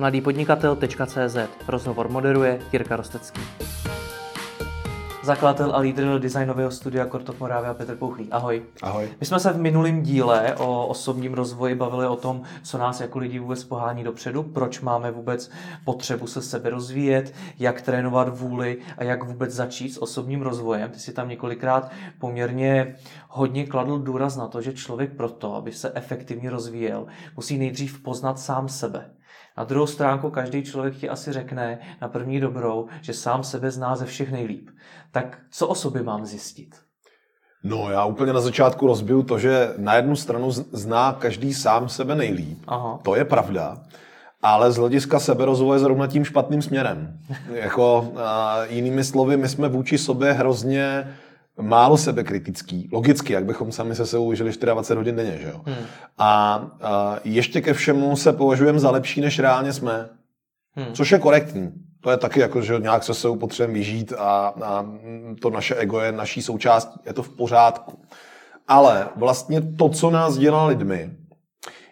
mladýpodnikatel.cz Rozhovor moderuje Jirka Rostecký. Zakladatel a lídr designového studia Kortov Moravia Petr Pouchlý. Ahoj. Ahoj. My jsme se v minulém díle o osobním rozvoji bavili o tom, co nás jako lidi vůbec pohání dopředu, proč máme vůbec potřebu se sebe rozvíjet, jak trénovat vůli a jak vůbec začít s osobním rozvojem. Ty si tam několikrát poměrně hodně kladl důraz na to, že člověk proto, aby se efektivně rozvíjel, musí nejdřív poznat sám sebe. Na druhou stránku každý člověk ti asi řekne na první dobrou, že sám sebe zná ze všech nejlíp. Tak co o sobě mám zjistit? No, já úplně na začátku rozbiju to, že na jednu stranu zná každý sám sebe nejlíp. Aha. To je pravda. Ale z hlediska seberozvoje zrovna tím špatným směrem. jako, a jinými slovy, my jsme vůči sobě hrozně málo sebekritický, logicky, jak bychom sami se sebou žili 24 hodin denně, že jo? Hmm. A, a ještě ke všemu se považujeme za lepší, než reálně jsme. Hmm. Což je korektní. To je taky jako, že nějak se sebou potřebujeme vyžít a, a to naše ego je naší součástí. Je to v pořádku. Ale vlastně to, co nás dělá lidmi,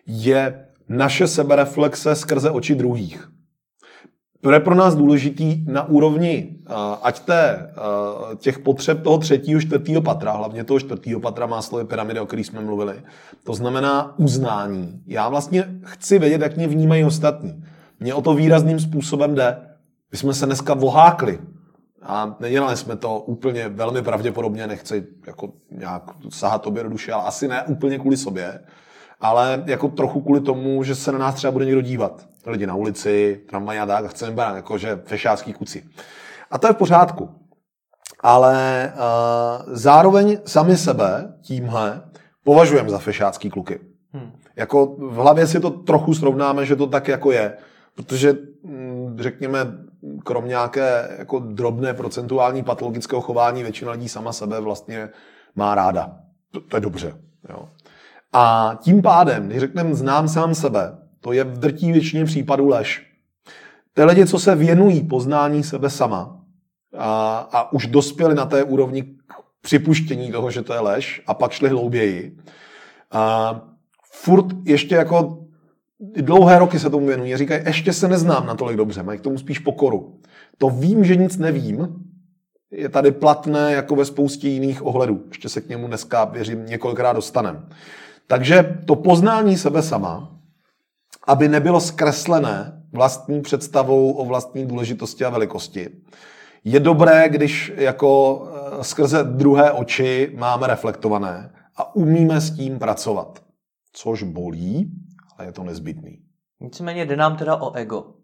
je naše sebereflexe skrze oči druhých. To je pro nás důležitý na úrovni ať té, těch potřeb toho třetího, čtvrtého patra, hlavně toho čtvrtého patra má slovy pyramidy, o kterých jsme mluvili. To znamená uznání. Já vlastně chci vědět, jak mě vnímají ostatní. Mně o to výrazným způsobem jde. My jsme se dneska vohákli a nedělali jsme to úplně velmi pravděpodobně, nechci jako nějak sahat tobě do duše, ale asi ne úplně kvůli sobě, ale jako trochu kvůli tomu, že se na nás třeba bude někdo dívat lidi na ulici, tramvaj a tak, a chceme brát jakože fešácký kuci. A to je v pořádku. Ale uh, zároveň sami sebe tímhle považujeme za fešácký kluky. Hmm. Jako v hlavě si to trochu srovnáme, že to tak jako je. Protože hm, řekněme, krom nějaké jako drobné procentuální patologického chování, většina lidí sama sebe vlastně má ráda. To, to je dobře. Jo. A tím pádem, když řekneme znám sám sebe, to je v drtí většině případů lež. Ty lidi, co se věnují poznání sebe sama a, a už dospěli na té úrovni k připuštění toho, že to je lež a pak šli hlouběji, a furt ještě jako dlouhé roky se tomu věnují a říkají, ještě se neznám natolik dobře, mají k tomu spíš pokoru. To vím, že nic nevím, je tady platné jako ve spoustě jiných ohledů. Ještě se k němu dneska, věřím, několikrát dostanem. Takže to poznání sebe sama aby nebylo zkreslené vlastní představou o vlastní důležitosti a velikosti. Je dobré, když jako eh, skrze druhé oči máme reflektované a umíme s tím pracovat. Což bolí, ale je to nezbytný. Nicméně jde nám teda o ego.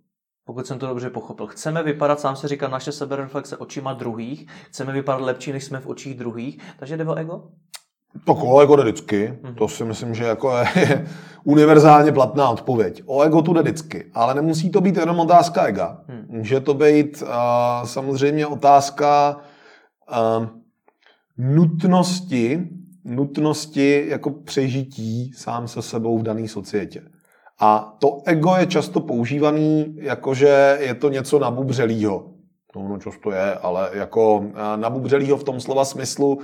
Pokud jsem to dobře pochopil. Chceme vypadat, sám se říká, naše sebereflexe očima druhých. Chceme vypadat lepší, než jsme v očích druhých. Takže jde o ego? Tak o ego jde vždycky. Mm-hmm. To si myslím, že jako je univerzálně platná odpověď. O ego tu jde vždycky. Ale nemusí to být jenom otázka ega. Mm. Může to být uh, samozřejmě otázka uh, nutnosti, nutnosti jako přežití sám se sebou v dané societě. A to ego je často používaný, jakože je to něco nabubřelýho. No, no často je, ale jako uh, nabubřelýho v tom slova smyslu,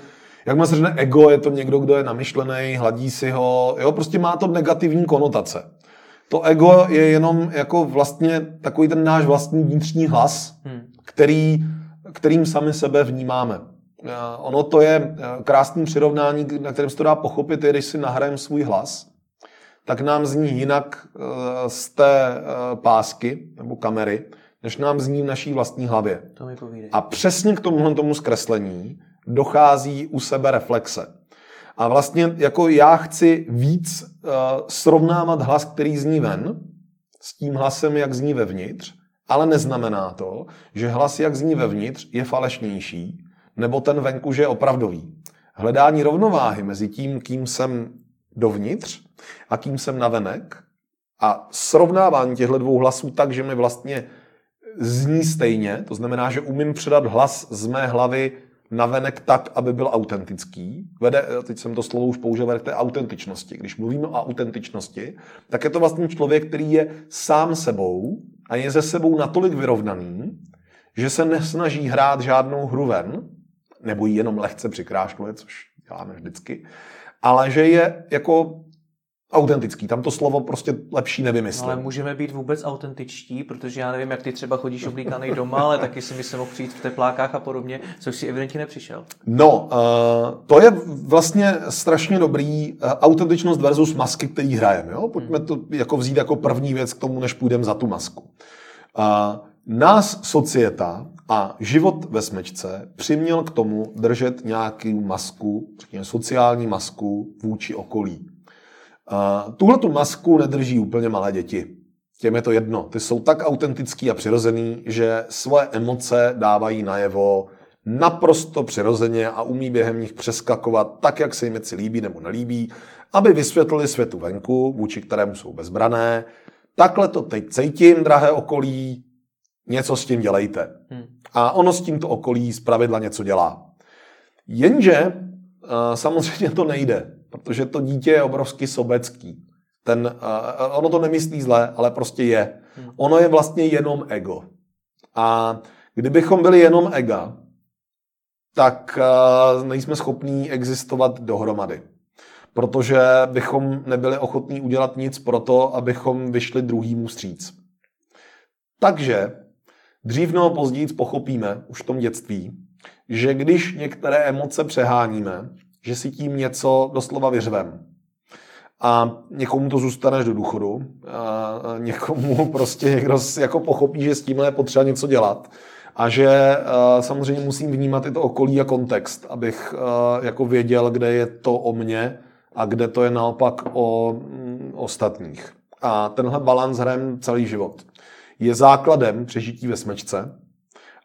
jak se řekne ego, je to někdo, kdo je namyšlený, hladí si ho, jo, prostě má to negativní konotace. To ego je jenom jako vlastně takový ten náš vlastní vnitřní hlas, hmm. který, kterým sami sebe vnímáme. Eh, ono to je eh, krásný přirovnání, na kterém se to dá pochopit, je, když si nahrajeme svůj hlas, tak nám zní jinak eh, z té pásky nebo kamery, než nám zní v naší vlastní hlavě. To mi A přesně k tomuhle tomu zkreslení dochází u sebe reflexe. A vlastně jako já chci víc uh, srovnávat hlas, který zní ven, s tím hlasem, jak zní vevnitř, ale neznamená to, že hlas, jak zní vevnitř, je falešnější, nebo ten venku, že je opravdový. Hledání rovnováhy mezi tím, kým jsem dovnitř a kým jsem navenek a srovnávání těchto dvou hlasů tak, že mi vlastně zní stejně, to znamená, že umím předat hlas z mé hlavy navenek tak, aby byl autentický. Vede, teď jsem to slovo už použil, k té autentičnosti. Když mluvíme o autentičnosti, tak je to vlastně člověk, který je sám sebou a je ze sebou natolik vyrovnaný, že se nesnaží hrát žádnou hru ven, nebo ji jenom lehce přikrášluje, což děláme vždycky, ale že je jako autentický. Tam to slovo prostě lepší nevymyslím. No, ale můžeme být vůbec autentičtí, protože já nevím, jak ty třeba chodíš oblíkaný doma, ale taky si myslím mohl přijít v teplákách a podobně, což si evidentně nepřišel. No, uh, to je vlastně strašně dobrý uh, autentičnost versus masky, který hrajeme. Jo? Pojďme to jako vzít jako první věc k tomu, než půjdeme za tu masku. Uh, nás societa a život ve smečce přiměl k tomu držet nějakou masku, řekněme sociální masku vůči okolí. Tuhle tu masku nedrží úplně malé děti. Těm je to jedno. Ty jsou tak autentický a přirozený, že svoje emoce dávají najevo naprosto přirozeně a umí během nich přeskakovat tak, jak se jim věci líbí nebo nelíbí, aby vysvětlili světu venku, vůči kterému jsou bezbrané. Takhle to teď cítím, drahé okolí, něco s tím dělejte. Hmm. A ono s tímto okolí zpravidla něco dělá. Jenže samozřejmě to nejde, protože to dítě je obrovsky sobecký. Ten, eh, ono to nemyslí zle, ale prostě je. Hmm. Ono je vlastně jenom ego. A kdybychom byli jenom ega, tak eh, nejsme schopní existovat dohromady. Protože bychom nebyli ochotní udělat nic pro to, abychom vyšli druhýmu stříc. Takže Dřív nebo později pochopíme, už v tom dětství, že když některé emoce přeháníme, že si tím něco doslova vyřvem. A někomu to zůstane až do důchodu, a někomu prostě někdo jako pochopí, že s tímhle je potřeba něco dělat. A že samozřejmě musím vnímat i to okolí a kontext, abych jako věděl, kde je to o mně a kde to je naopak o mm, ostatních. A tenhle balans hrajem celý život je základem přežití ve smečce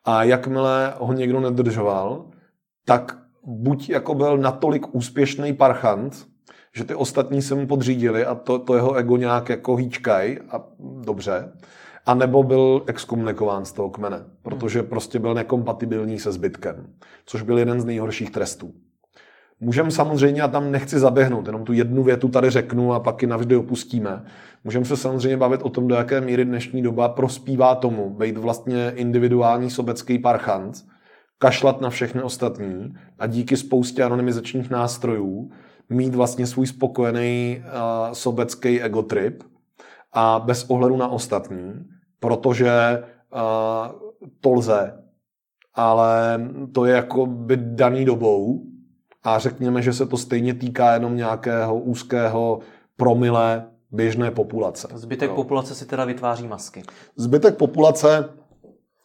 a jakmile ho někdo nedržoval, tak buď jako byl natolik úspěšný parchant, že ty ostatní se mu podřídili a to, to jeho ego nějak jako hýčkaj a dobře, a nebo byl exkomunikován z toho kmene, protože prostě byl nekompatibilní se zbytkem, což byl jeden z nejhorších trestů. Můžeme samozřejmě, a tam nechci zaběhnout, jenom tu jednu větu tady řeknu a pak ji navždy opustíme. Můžeme se samozřejmě bavit o tom, do jaké míry dnešní doba prospívá tomu být vlastně individuální sobecký parchant, kašlat na všechny ostatní a díky spoustě anonymizačních nástrojů mít vlastně svůj spokojený uh, sobecký egotrip a bez ohledu na ostatní, protože uh, to lze, ale to je jako by daný dobou a řekněme, že se to stejně týká jenom nějakého úzkého promile běžné populace. Zbytek no. populace si teda vytváří masky. Zbytek populace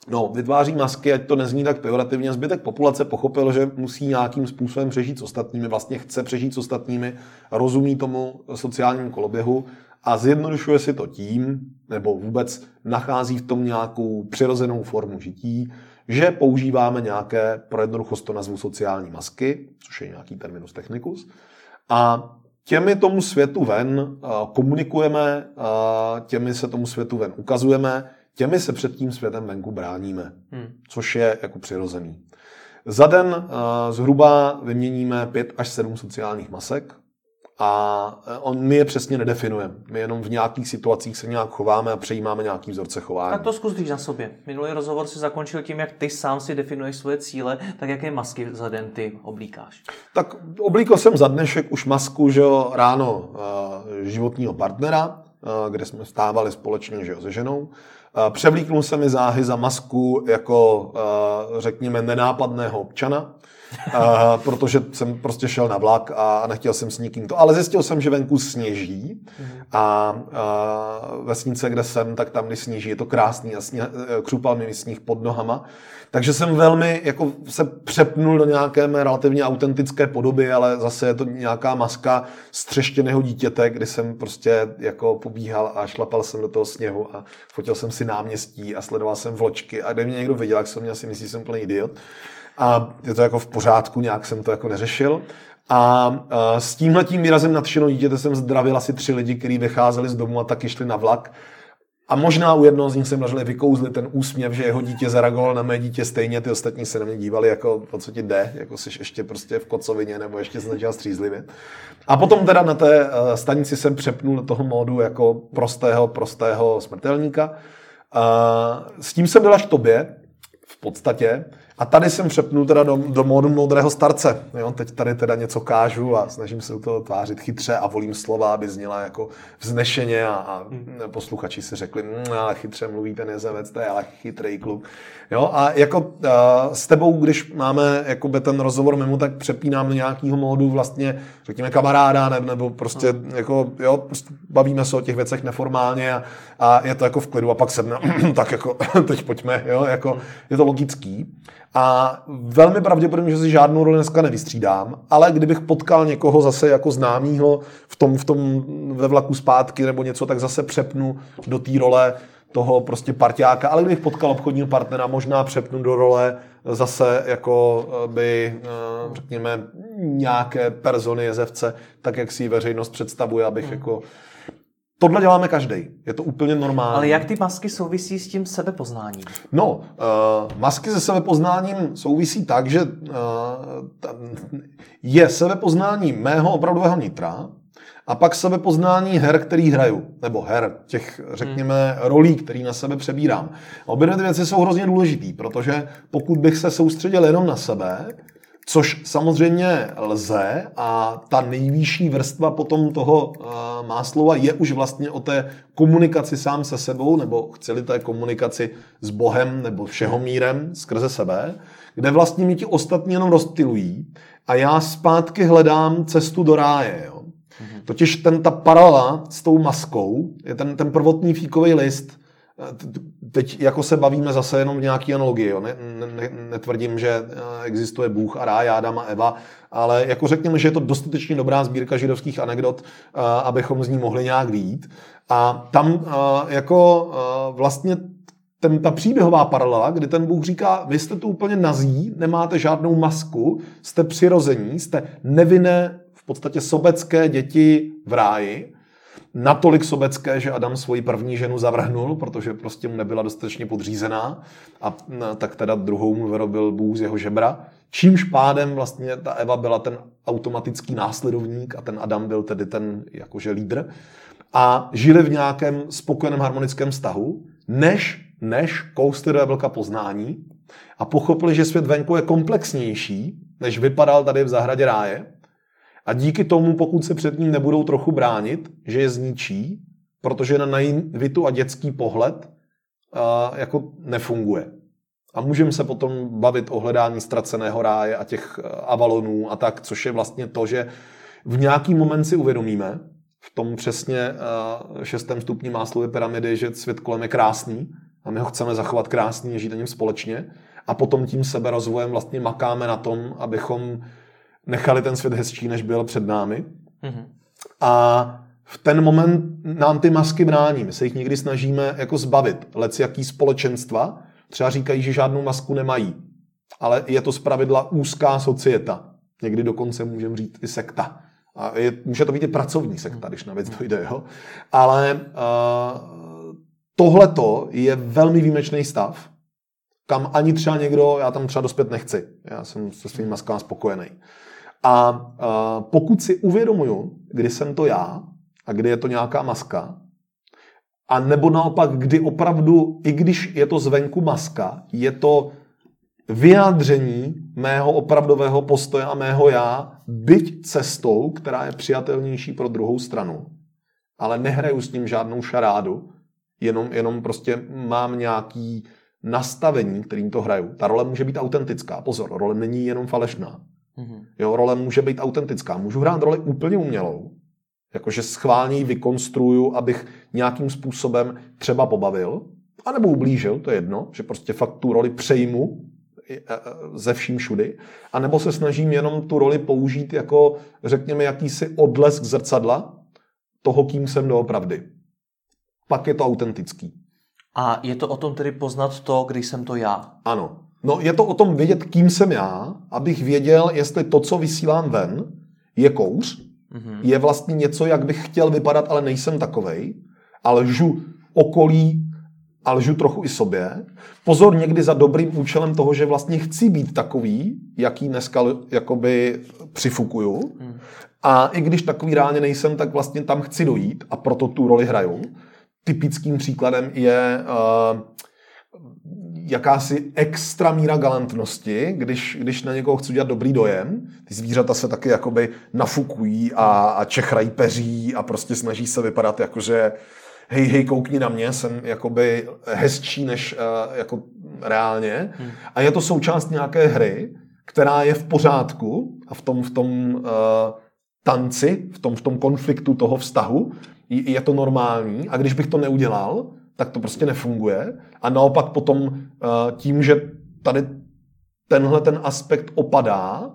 No, vytváří masky, ať to nezní tak pejorativně. Zbytek populace pochopil, že musí nějakým způsobem přežít s ostatními, vlastně chce přežít s ostatními, rozumí tomu sociálnímu koloběhu a zjednodušuje si to tím, nebo vůbec nachází v tom nějakou přirozenou formu žití, že používáme nějaké, pro jednoduchost to nazvu sociální masky, což je nějaký terminus technicus, a těmi tomu světu ven komunikujeme, těmi se tomu světu ven ukazujeme, těmi se před tím světem venku bráníme, hmm. což je jako přirozený. Za den zhruba vyměníme pět až sedm sociálních masek, a eh, on, my je přesně nedefinujeme. My jenom v nějakých situacích se nějak chováme a přejímáme nějaký vzorce chování. Tak to zkus na sobě. Minulý rozhovor si zakončil tím, jak ty sám si definuješ svoje cíle, tak jaké masky za den ty oblíkáš? Tak oblíkal jsem za dnešek už masku, že jo, ráno uh, životního partnera, uh, kde jsme stávali společně, že jo, se ženou. Uh, převlíknul se mi záhy za masku jako, uh, řekněme, nenápadného občana, uh, protože jsem prostě šel na vlak a nechtěl jsem s nikým to. Ale zjistil jsem, že venku sněží a uh, vesnice, kde jsem, tak tam, když sněží, je to krásný a sně, eh, křupal mi sníh pod nohama. Takže jsem velmi jako se přepnul do nějaké mé relativně autentické podoby, ale zase je to nějaká maska střeštěného dítěte, kdy jsem prostě jako pobíhal a šlapal jsem do toho sněhu a fotil jsem si náměstí a sledoval jsem vločky a kdyby mě někdo viděl, jak jsem měl si myslí, že jsem plný idiot a je to jako v pořádku, nějak jsem to jako neřešil. A s tímhle tím výrazem nadšenou dítěte jsem zdravil asi tři lidi, kteří vycházeli z domu a taky šli na vlak. A možná u jednoho z nich jsem nažili vykouzli ten úsměv, že jeho dítě zareagoval na mé dítě stejně, ty ostatní se na mě dívali, jako o co ti jde, jako jsi ještě prostě v kocovině nebo ještě začal střízlivě. A potom teda na té eh, stanici jsem přepnul do toho módu jako prostého, prostého smrtelníka. A s tím jsem byl až tobě, v podstatě, A tady jsem přepnul teda do, do módu moudrého starce. Jo, teď tady teda něco kážu a snažím se toho tvářit chytře a volím slova, aby zněla jako vznešeně a, a posluchači si řekli, mmm, ale chytře mluví ten jezevec, to je ale chytrý kluk. Jo, a jako uh, s tebou, když máme jakoby ten rozhovor mimo, tak přepínám do nějakého módu vlastně, řekněme, kamaráda, nebo, nebo prostě no. jako, jo, prostě bavíme se o těch věcech neformálně a, a je to jako v klidu a pak sedne, tak jako teď pojďme, jo, jako je to logický. A velmi pravděpodobně, že si žádnou roli dneska nevystřídám, ale kdybych potkal někoho zase jako známýho v tom, v tom ve vlaku zpátky nebo něco, tak zase přepnu do té role toho prostě partiáka, ale kdybych potkal obchodního partnera, možná přepnu do role zase jako eh, by, eh, řekněme, nějaké persony jezevce, tak jak si veřejnost představuje, abych hmm. jako Tohle děláme každý. Je to úplně normální. Ale jak ty masky souvisí s tím sebepoznáním? No, uh, masky se sebepoznáním souvisí tak, že uh, je sebepoznání mého opravdového nitra a pak sebepoznání her, který hraju. Nebo her, těch, řekněme, hmm. rolí, který na sebe přebírám. Obě dvě věci jsou hrozně důležitý, protože pokud bych se soustředil jenom na sebe, Což samozřejmě lze a ta nejvyšší vrstva potom toho uh, Máslova je už vlastně o té komunikaci sám se sebou, nebo chceli té komunikaci s Bohem nebo všeho mírem skrze sebe, kde vlastně mi ti ostatní jenom rozptilují a já zpátky hledám cestu do ráje. Jo. Mhm. Totiž ten, ta paralela s tou maskou je ten, ten prvotní fíkový list, teď jako se bavíme zase jenom v nějaký analogii. Jo. Ne, ne, netvrdím, že eh, existuje Bůh a ráj, Adam a Eva, ale jako řekněme, že je to dostatečně dobrá sbírka židovských anekdot, eh, abychom z ní mohli nějak výjít. A tam eh, jako vlastně ten, ta příběhová paralela, kdy ten Bůh říká, vy jste tu úplně nazí, nemáte žádnou masku, jste přirození, jste nevinné, v podstatě sobecké děti v ráji, natolik sobecké, že Adam svoji první ženu zavrhnul, protože prostě mu nebyla dostatečně podřízená a tak teda druhou mu vyrobil Bůh z jeho žebra. Čímž pádem vlastně ta Eva byla ten automatický následovník a ten Adam byl tedy ten jakože lídr. A žili v nějakém spokojeném harmonickém vztahu, než, než kousty do jablka poznání a pochopili, že svět venku je komplexnější, než vypadal tady v zahradě ráje a díky tomu, pokud se před ním nebudou trochu bránit, že je zničí, protože na naivitu a dětský pohled uh, jako nefunguje. A můžeme se potom bavit o hledání ztraceného ráje a těch avalonů a tak, což je vlastně to, že v nějaký moment si uvědomíme, v tom přesně uh, šestém stupni Máslovy pyramidy, že svět kolem je krásný a my ho chceme zachovat krásný, žít na něm společně a potom tím seberozvojem vlastně makáme na tom, abychom nechali ten svět hezčí, než byl před námi. Mm-hmm. A v ten moment nám ty masky brání. My se jich někdy snažíme jako zbavit. Lec jaký společenstva třeba říkají, že žádnou masku nemají. Ale je to zpravidla úzká societa. Někdy dokonce můžeme říct i sekta. A je, může to být i pracovní sekta, když na věc dojde. Jo? Ale uh, tohleto je velmi výjimečný stav, kam ani třeba někdo, já tam třeba dospět nechci. Já jsem se svými maskami spokojený. A uh, pokud si uvědomuju, kdy jsem to já a kdy je to nějaká maska, a nebo naopak, kdy opravdu, i když je to zvenku maska, je to vyjádření mého opravdového postoje a mého já, byť cestou, která je přijatelnější pro druhou stranu. Ale nehraju s ním žádnou šarádu, jenom, jenom prostě mám nějaký nastavení, kterým to hraju. Ta role může být autentická. Pozor, role není jenom falešná. Mm-hmm. Jo, role může být autentická. Můžu hrát roli úplně umělou, jakože schválně ji vykonstruju, abych nějakým způsobem třeba pobavil, anebo ublížil, to je jedno, že prostě fakt tu roli přejmu e, e, ze vším všudy, anebo se snažím jenom tu roli použít jako, řekněme, jakýsi odlesk zrcadla toho, kým jsem doopravdy. Pak je to autentický. A je to o tom tedy poznat to, když jsem to já? Ano. No je to o tom vědět, kým jsem já, abych věděl, jestli to, co vysílám ven, je kouř, mm-hmm. je vlastně něco, jak bych chtěl vypadat, ale nejsem takovej, a lžu okolí a lžu trochu i sobě. Pozor někdy za dobrým účelem toho, že vlastně chci být takový, jaký dneska jakoby přifukuju. Mm. A i když takový reálně nejsem, tak vlastně tam chci dojít a proto tu roli hraju. Typickým příkladem je uh, jakási extra míra galantnosti, když, když na někoho chci udělat dobrý dojem. Ty zvířata se taky jakoby nafukují a, a čechrají peří a prostě snaží se vypadat jakože hej, hej, koukni na mě, jsem jakoby hezčí než uh, jako reálně. Hmm. A je to součást nějaké hry, která je v pořádku a v tom, v tom uh, tanci, v tom, v tom konfliktu toho vztahu je to normální. A když bych to neudělal, tak to prostě nefunguje. A naopak potom uh, tím, že tady tenhle ten aspekt opadá,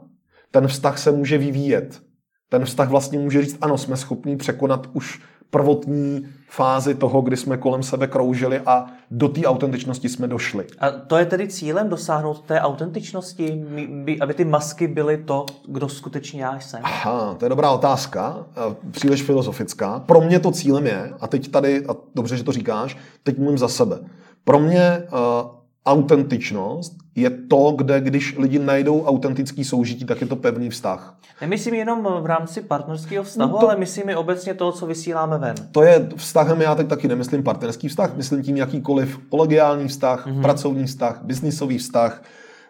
ten vztah se může vyvíjet. Ten vztah vlastně může říct, ano, jsme schopni překonat už prvotní fázi toho, kdy jsme kolem sebe kroužili a do té autentičnosti jsme došli. A to je tedy cílem dosáhnout té autentičnosti, aby ty masky byly to, kdo skutečně já jsem? Aha, to je dobrá otázka, příliš filozofická. Pro mě to cílem je, a teď tady, a dobře, že to říkáš, teď mluvím za sebe. Pro mě uh, autentičnost je to, kde když lidi najdou autentický soužití, tak je to pevný vztah. Nemyslím jenom v rámci partnerského vztahu, no to, ale myslím i obecně toho, co vysíláme ven. To je vztahem, já teď taky nemyslím partnerský vztah, myslím tím jakýkoliv kolegiální vztah, mm-hmm. pracovní vztah, biznisový vztah,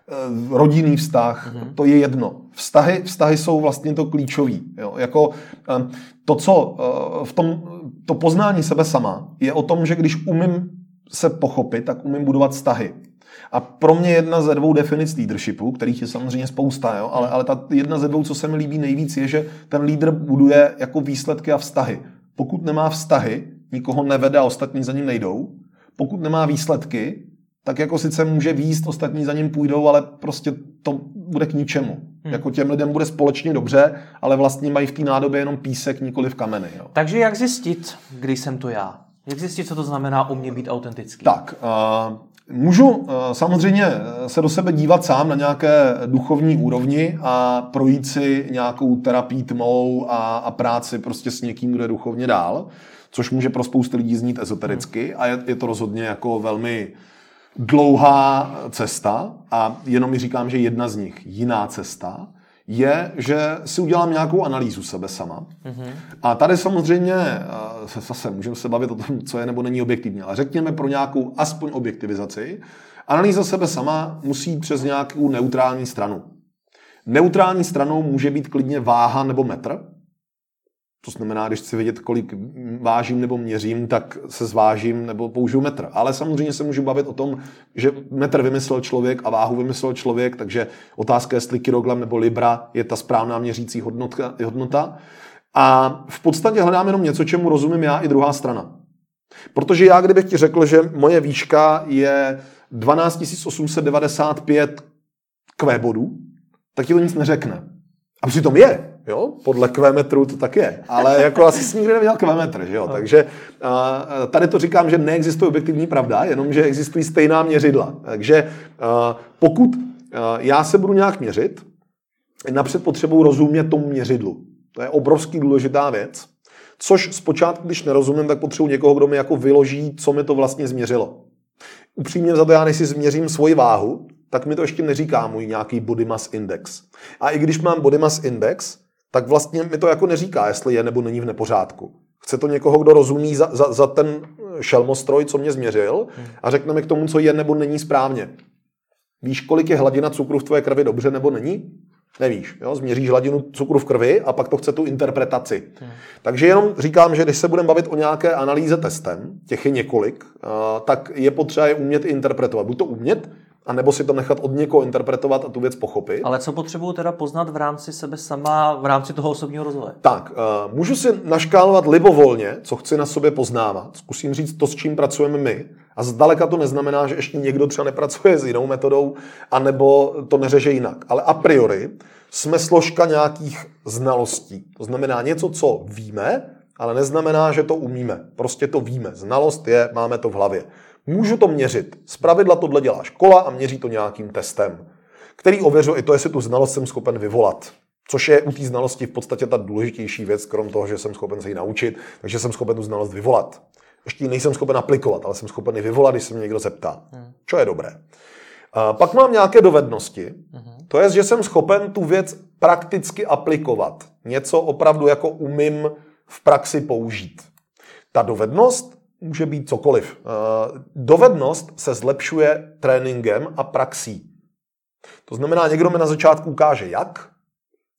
eh, rodinný vztah, mm-hmm. to je jedno. Vztahy, vztahy jsou vlastně to klíčový. Jo? Jako, eh, to, co eh, v tom, to poznání sebe sama, je o tom, že když umím se pochopit, tak umím budovat vztahy. A pro mě jedna ze dvou definic leadershipu, kterých je samozřejmě spousta, jo, ale, ale ta jedna ze dvou, co se mi líbí nejvíc, je, že ten lídr buduje jako výsledky a vztahy. Pokud nemá vztahy, nikoho nevede a ostatní za ním nejdou. Pokud nemá výsledky, tak jako sice může výst, ostatní za ním půjdou, ale prostě to bude k ničemu. Hmm. Jako těm lidem bude společně dobře, ale vlastně mají v té nádobě jenom písek, nikoli v kameny. Jo. Takže jak zjistit, kdy jsem to já? Jak zjistit, co to znamená u mě být autentický? Tak, uh, můžu uh, samozřejmě se do sebe dívat sám na nějaké duchovní úrovni a projít si nějakou terapii tmou a, a práci prostě s někým, kdo je duchovně dál, což může pro spoustu lidí znít ezotericky hmm. a je, je to rozhodně jako velmi dlouhá cesta a jenom mi říkám, že jedna z nich, jiná cesta, je, že si udělám nějakou analýzu sebe sama. Mm-hmm. A tady samozřejmě zase můžeme se bavit o tom, co je nebo není objektivní, ale řekněme pro nějakou aspoň objektivizaci, analýza sebe sama musí přes nějakou neutrální stranu. Neutrální stranou může být klidně váha nebo metr, to znamená, když chci vědět, kolik vážím nebo měřím, tak se zvážím nebo použiju metr. Ale samozřejmě se můžu bavit o tom, že metr vymyslel člověk a váhu vymyslel člověk, takže otázka, jestli kilogram nebo libra je ta správná měřící hodnota. A v podstatě hledám jenom něco, čemu rozumím já i druhá strana. Protože já, kdybych ti řekl, že moje výška je 12 895 kv bodů, tak ti to nic neřekne. A přitom je. Jo? Podle kvemetru to tak je. Ale jako asi jsi nikdy neviděl kvemetr, že jo? Takže uh, tady to říkám, že neexistuje objektivní pravda, jenom že existují stejná měřidla. Takže uh, pokud uh, já se budu nějak měřit, napřed potřebuji rozumět tomu měřidlu. To je obrovský důležitá věc. Což zpočátku, když nerozumím, tak potřebuji někoho, kdo mi jako vyloží, co mi to vlastně změřilo. Upřímně za to já, než si změřím svoji váhu, tak mi to ještě neříká můj nějaký body mass index. A i když mám body mass index, tak vlastně mi to jako neříká, jestli je nebo není v nepořádku. Chce to někoho, kdo rozumí za, za, za ten šelmostroj, co mě změřil a řekne mi k tomu, co je nebo není správně. Víš, kolik je hladina cukru v tvoje krvi dobře nebo není? Nevíš. Jo? Změříš hladinu cukru v krvi a pak to chce tu interpretaci. Hmm. Takže jenom říkám, že když se budeme bavit o nějaké analýze testem, těch je několik, tak je potřeba je umět interpretovat. Buď to umět, a nebo si to nechat od někoho interpretovat a tu věc pochopit. Ale co potřebuju teda poznat v rámci sebe sama, v rámci toho osobního rozvoje? Tak, uh, můžu si naškálovat libovolně, co chci na sobě poznávat. Zkusím říct to, s čím pracujeme my. A zdaleka to neznamená, že ještě někdo třeba nepracuje s jinou metodou, anebo to neřeže jinak. Ale a priori jsme složka nějakých znalostí. To znamená něco, co víme, ale neznamená, že to umíme. Prostě to víme. Znalost je, máme to v hlavě. Můžu to měřit. Z pravidla tohle dělá škola a měří to nějakým testem, který ověřuje i to, jestli tu znalost jsem schopen vyvolat. Což je u té znalosti v podstatě ta důležitější věc, krom toho, že jsem schopen se ji naučit, takže jsem schopen tu znalost vyvolat. Ještě ji nejsem schopen aplikovat, ale jsem schopen ji vyvolat, když se mě někdo zeptá. Hmm. Co je dobré. A pak mám nějaké dovednosti. Hmm. To je, že jsem schopen tu věc prakticky aplikovat. Něco opravdu jako umím v praxi použít. Ta dovednost může být cokoliv. Uh, dovednost se zlepšuje tréninkem a praxí. To znamená, někdo mi na začátku ukáže jak,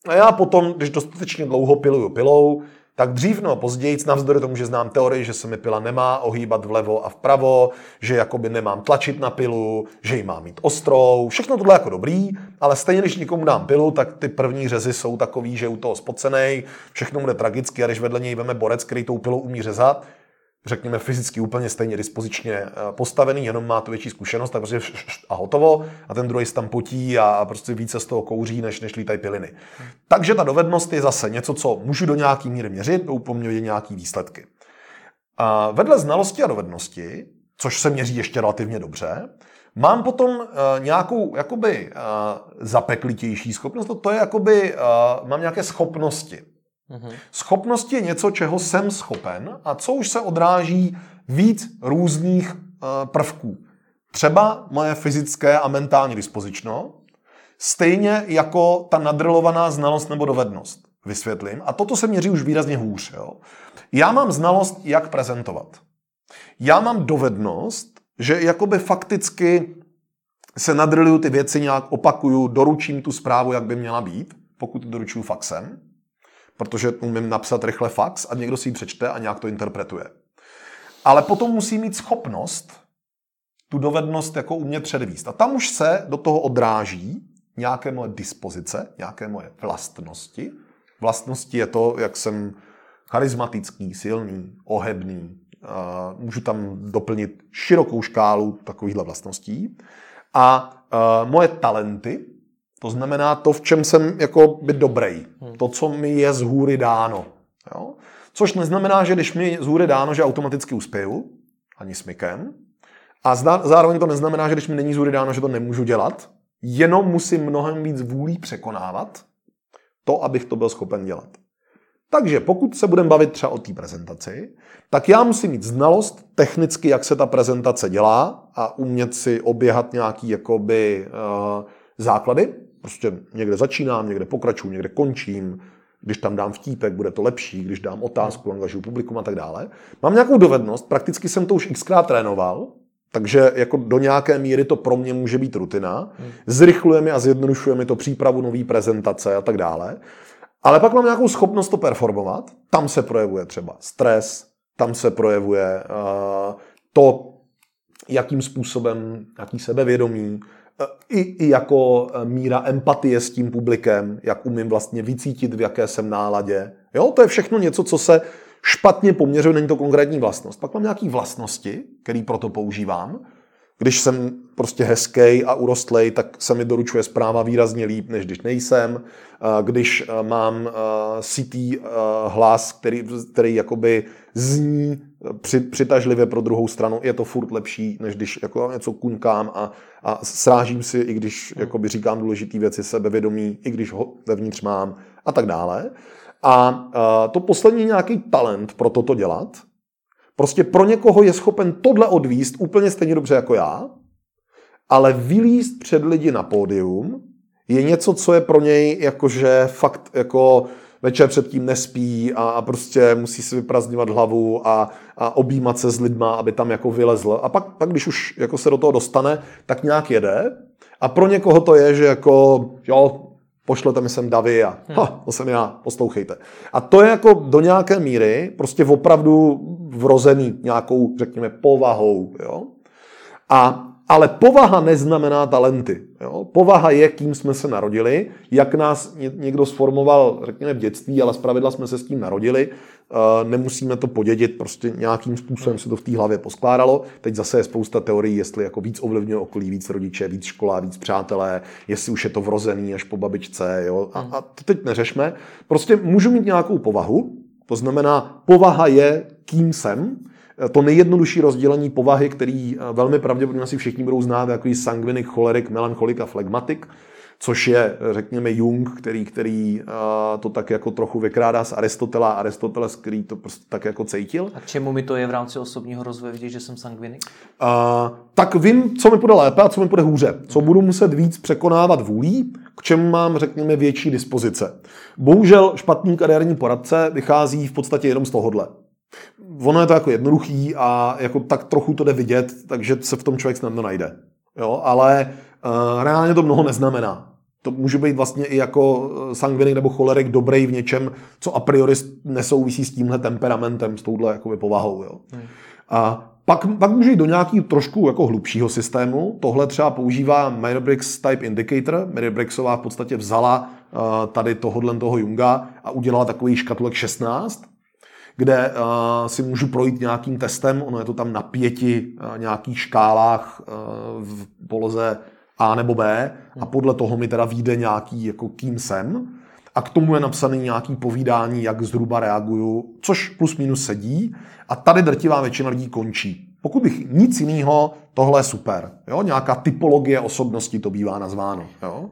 a já potom, když dostatečně dlouho piluju pilou, tak dřív no později, navzdory tomu, že znám teorii, že se mi pila nemá ohýbat vlevo a vpravo, že jakoby nemám tlačit na pilu, že ji mám mít ostrou, všechno tohle jako dobrý, ale stejně, když někomu dám pilu, tak ty první řezy jsou takový, že u toho spocenej, všechno bude tragicky a když vedle něj veme borec, který tou pilou umí řezat, řekněme, fyzicky úplně stejně dispozičně eh, postavený, jenom má tu větší zkušenost, tak prostě a hotovo. A ten druhý se tam potí a prostě více z toho kouří, než, než lítají piliny. Takže ta dovednost je zase něco, co můžu do nějaký míry měřit, úplně nějaký výsledky. A vedle znalosti a dovednosti, což se měří ještě relativně dobře, mám potom uh, nějakou jakoby uh, zapeklitější schopnost, to je jakoby, mám nějaké schopnosti. Mm-hmm. Schopnost je něco, čeho jsem schopen a co už se odráží víc různých uh, prvků. Třeba moje fyzické a mentální dispozično, stejně jako ta nadrilovaná znalost nebo dovednost. Vysvětlím. A toto se měří už výrazně hůř. Jo? Já mám znalost, jak prezentovat. Já mám dovednost, že jakoby fakticky se nadriluju ty věci, nějak opakuju, doručím tu zprávu, jak by měla být, pokud doručuju faxem protože umím napsat rychle fax a někdo si ji přečte a nějak to interpretuje. Ale potom musí mít schopnost tu dovednost jako umět předvíst. A tam už se do toho odráží nějaké moje dispozice, nějaké moje vlastnosti. Vlastnosti je to, jak jsem charismatický, silný, ohebný. Můžu tam doplnit širokou škálu takovýchhle vlastností. A moje talenty, to znamená to, v čem jsem jako by dobrý. Hmm. To, co mi je z hůry dáno. Jo? Což neznamená, že když mi z hůry dáno, že automaticky uspěju, ani smykem. A zároveň to neznamená, že když mi není z hůry dáno, že to nemůžu dělat. Jenom musím mnohem víc vůlí překonávat to, abych to byl schopen dělat. Takže pokud se budeme bavit třeba o té prezentaci, tak já musím mít znalost technicky, jak se ta prezentace dělá a umět si oběhat nějaký jakoby, uh, základy, Prostě někde začínám, někde pokračuju, někde končím, když tam dám vtípek, bude to lepší, když dám otázku, angažuju publikum a tak dále. Mám nějakou dovednost, prakticky jsem to už xkrát trénoval, takže jako do nějaké míry to pro mě může být rutina. Zrychluje mi a zjednodušuje mi to přípravu nové prezentace a tak dále. Ale pak mám nějakou schopnost to performovat. Tam se projevuje třeba stres, tam se projevuje uh, to, jakým způsobem, jaký sebevědomí, i, i jako e, míra empatie s tím publikem, jak umím vlastně vycítit, v jaké jsem náladě. Jo, to je všechno něco, co se špatně poměřuje, není to konkrétní vlastnost. Pak mám nějaké vlastnosti, které proto používám. Když jsem prostě hezký a urostlej, tak se mi doručuje zpráva výrazně líp, než když nejsem. Když e, mám citý e, hlas, který, který jakoby zní při, přitažlivě pro druhou stranu, je to furt lepší, než když jako něco kuňkám a, a srážím si, i když jakoby říkám důležité věci, sebevědomí, i když ho vevnitř mám a tak dále. A, a to poslední nějaký talent pro toto dělat. Prostě pro někoho je schopen tohle odvíst úplně stejně dobře jako já, ale vylíst před lidi na pódium je něco, co je pro něj jakože fakt jako večer předtím nespí a, a prostě musí si vyprazňovat hlavu a, a objímat se s lidma, aby tam jako vylezl. A pak, pak, když už jako se do toho dostane, tak nějak jede. A pro někoho to je, že jako, jo, pošlete mi sem davy a hmm. ha, to jsem já, poslouchejte. A to je jako do nějaké míry prostě opravdu vrozený nějakou, řekněme, povahou. Jo? A ale povaha neznamená talenty. Jo? Povaha je, kým jsme se narodili, jak nás někdo sformoval, řekněme, v dětství, ale zpravidla jsme se s tím narodili. Nemusíme to podědit, prostě nějakým způsobem se to v té hlavě poskládalo. Teď zase je spousta teorií, jestli jako víc ovlivňuje okolí, víc rodiče, víc škola, víc přátelé, jestli už je to vrozený až po babičce. Jo? A, a to teď neřešme. Prostě můžu mít nějakou povahu, to znamená, povaha je, kým jsem, to nejjednodušší rozdělení povahy, který eh, velmi pravděpodobně asi všichni budou znát, jako sangvinik, cholerik, melancholik a flegmatik, což je, řekněme, Jung, který, který uh, to tak jako trochu vykrádá z Aristotela, Aristoteles, který to prostě tak jako cítil. A čemu mi to je v rámci osobního rozvoje vidět, že jsem sangvinik? Uh, tak vím, co mi bude lépe a co mi bude hůře. Co budu muset víc překonávat vůlí, k čemu mám, řekněme, větší dispozice. Bohužel špatný kariérní poradce vychází v podstatě jenom z tohohle ono je to jako jednoduchý a jako tak trochu to jde vidět, takže se v tom člověk snadno najde. Jo, ale reálně to mnoho neznamená. To může být vlastně i jako eh, sangvinik nebo cholerik dobrý v něčem, co a priori nesouvisí s tímhle temperamentem, s touhle jakoby povahou. Jo. Hmm. A pak, pak může jít do nějaký trošku jako hlubšího systému. Tohle třeba používá Myers Type Indicator. Myers-Briggsová v podstatě vzala uh, tady tohohle toho Junga a udělala takový škatulek 16, kde uh, si můžu projít nějakým testem, ono je to tam na pěti uh, nějakých škálách uh, v poloze A nebo B a podle toho mi teda vyjde nějaký, jako kým jsem. A k tomu je napsaný nějaký povídání, jak zhruba reaguju, což plus minus sedí. A tady drtivá většina lidí končí. Pokud bych nic jiného, tohle je super. Jo? Nějaká typologie osobnosti to bývá nazváno. Jo?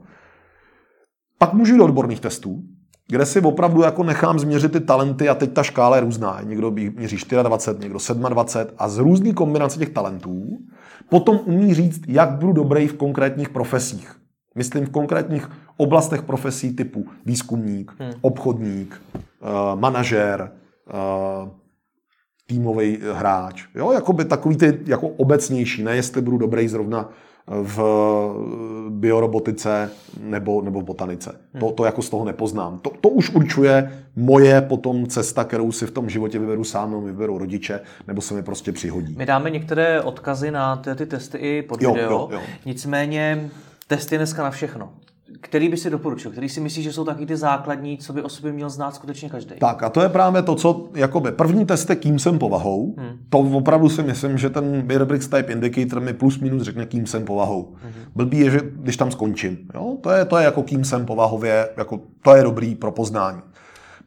Pak můžu jít do odborných testů, kde si opravdu jako nechám změřit ty talenty a teď ta škála je různá. Někdo měří 24, někdo 27 a z různý kombinace těch talentů potom umí říct, jak budu dobrý v konkrétních profesích. Myslím v konkrétních oblastech profesí typu výzkumník, hmm. obchodník, uh, manažér, uh, týmový hráč. Jo, jakoby takový ty jako obecnější, ne jestli budu dobrý zrovna v biorobotice nebo, nebo v botanice. Hmm. To, to jako z toho nepoznám. To, to už určuje moje potom cesta, kterou si v tom životě vyberu sám, nebo vyberu rodiče, nebo se mi prostě přihodí. My dáme některé odkazy na ty, ty testy i pod jo, video. Jo, jo. Nicméně testy dneska na všechno který by si doporučil, který si myslíš, že jsou taky ty základní, co by o sobě měl znát skutečně každý? Tak a to je právě to, co jakoby první test je, kým jsem povahou. Hmm. To opravdu si myslím, že ten Beerbricks Type Indicator mi plus minus řekne, kým jsem povahou. Hmm. Blbý je, že když tam skončím. Jo? To, je, to je jako kým jsem povahově, jako, to je dobrý pro poznání.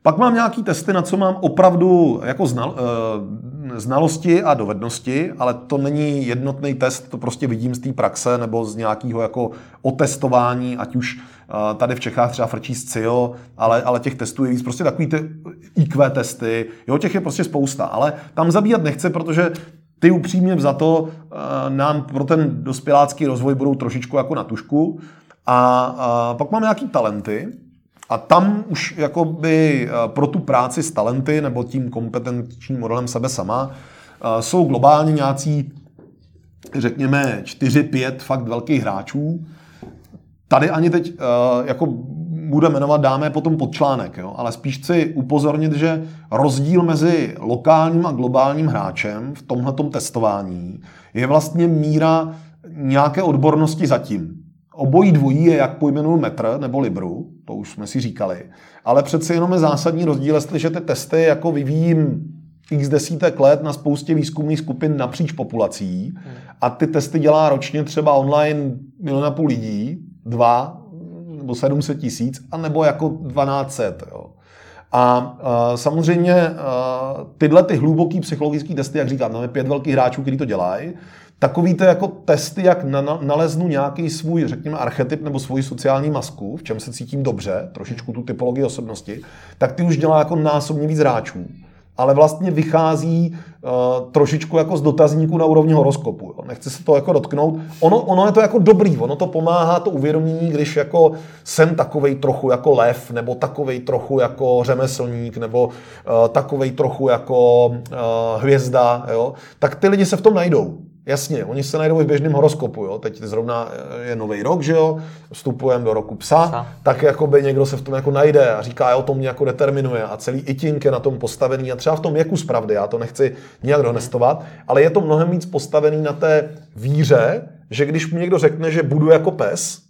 Pak mám nějaký testy, na co mám opravdu jako znal, e, znalosti a dovednosti, ale to není jednotný test, to prostě vidím z té praxe nebo z nějakého jako otestování, ať už e, tady v Čechách třeba frčí z CIO, ale, ale těch testů je víc, prostě takový ty IQ testy, jo, těch je prostě spousta, ale tam zabíjat nechce, protože ty upřímně za to e, nám pro ten dospělácký rozvoj budou trošičku jako na tušku. A, a pak mám nějaký talenty, a tam už jakoby eh, pro tu práci s talenty nebo tím kompetenčním modelem sebe sama eh, jsou globálně nějací, řekněme, 4-5 fakt velkých hráčů. Tady ani teď eh, jako bude jmenovat, dáme potom podčlánek, jo? ale spíš chci upozornit, že rozdíl mezi lokálním a globálním hráčem v tomhletom testování je vlastně míra nějaké odbornosti zatím. Obojí dvojí je, jak pojmenuju metr nebo libru, to už jsme si říkali, ale přeci jenom je zásadní rozdíl, jestliže ty testy jako vyvíjím x desítek let na spoustě výzkumných skupin napříč populací a ty testy dělá ročně třeba online milion a půl lidí, dva nebo 700 tisíc, a nebo jako 1200. Jo. A uh, samozřejmě uh, tyhle ty hluboký psychologické testy, jak říkám, máme pět velkých hráčů, kteří to dělají, takový to jako testy, jak na, na, naleznu nějaký svůj, řekněme, archetyp nebo svoji sociální masku, v čem se cítím dobře, trošičku tu typologii osobnosti, tak ty už dělá jako násobně víc hráčů. Ale vlastně vychází uh, trošičku jako z dotazníku na úrovni horoskopu. Jo. Nechci se to jako dotknout. Ono, ono je to jako dobrý, ono to pomáhá to uvědomění, když jako jsem takovej trochu jako lev, nebo takovej trochu jako řemeslník, nebo uh, takovej trochu jako uh, hvězda, jo. tak ty lidi se v tom najdou. Jasně, oni se najdou i v běžném horoskopu, jo. Teď zrovna je nový rok, že jo, vstupujeme do roku psa, psa. tak jakoby někdo se v tom jako najde a říká, jo, to mě jako determinuje a celý itink je na tom postavený a třeba v tom je kus pravdy, já to nechci nijak donestovat, ale je to mnohem víc postavený na té víře, že když mi někdo řekne, že budu jako pes,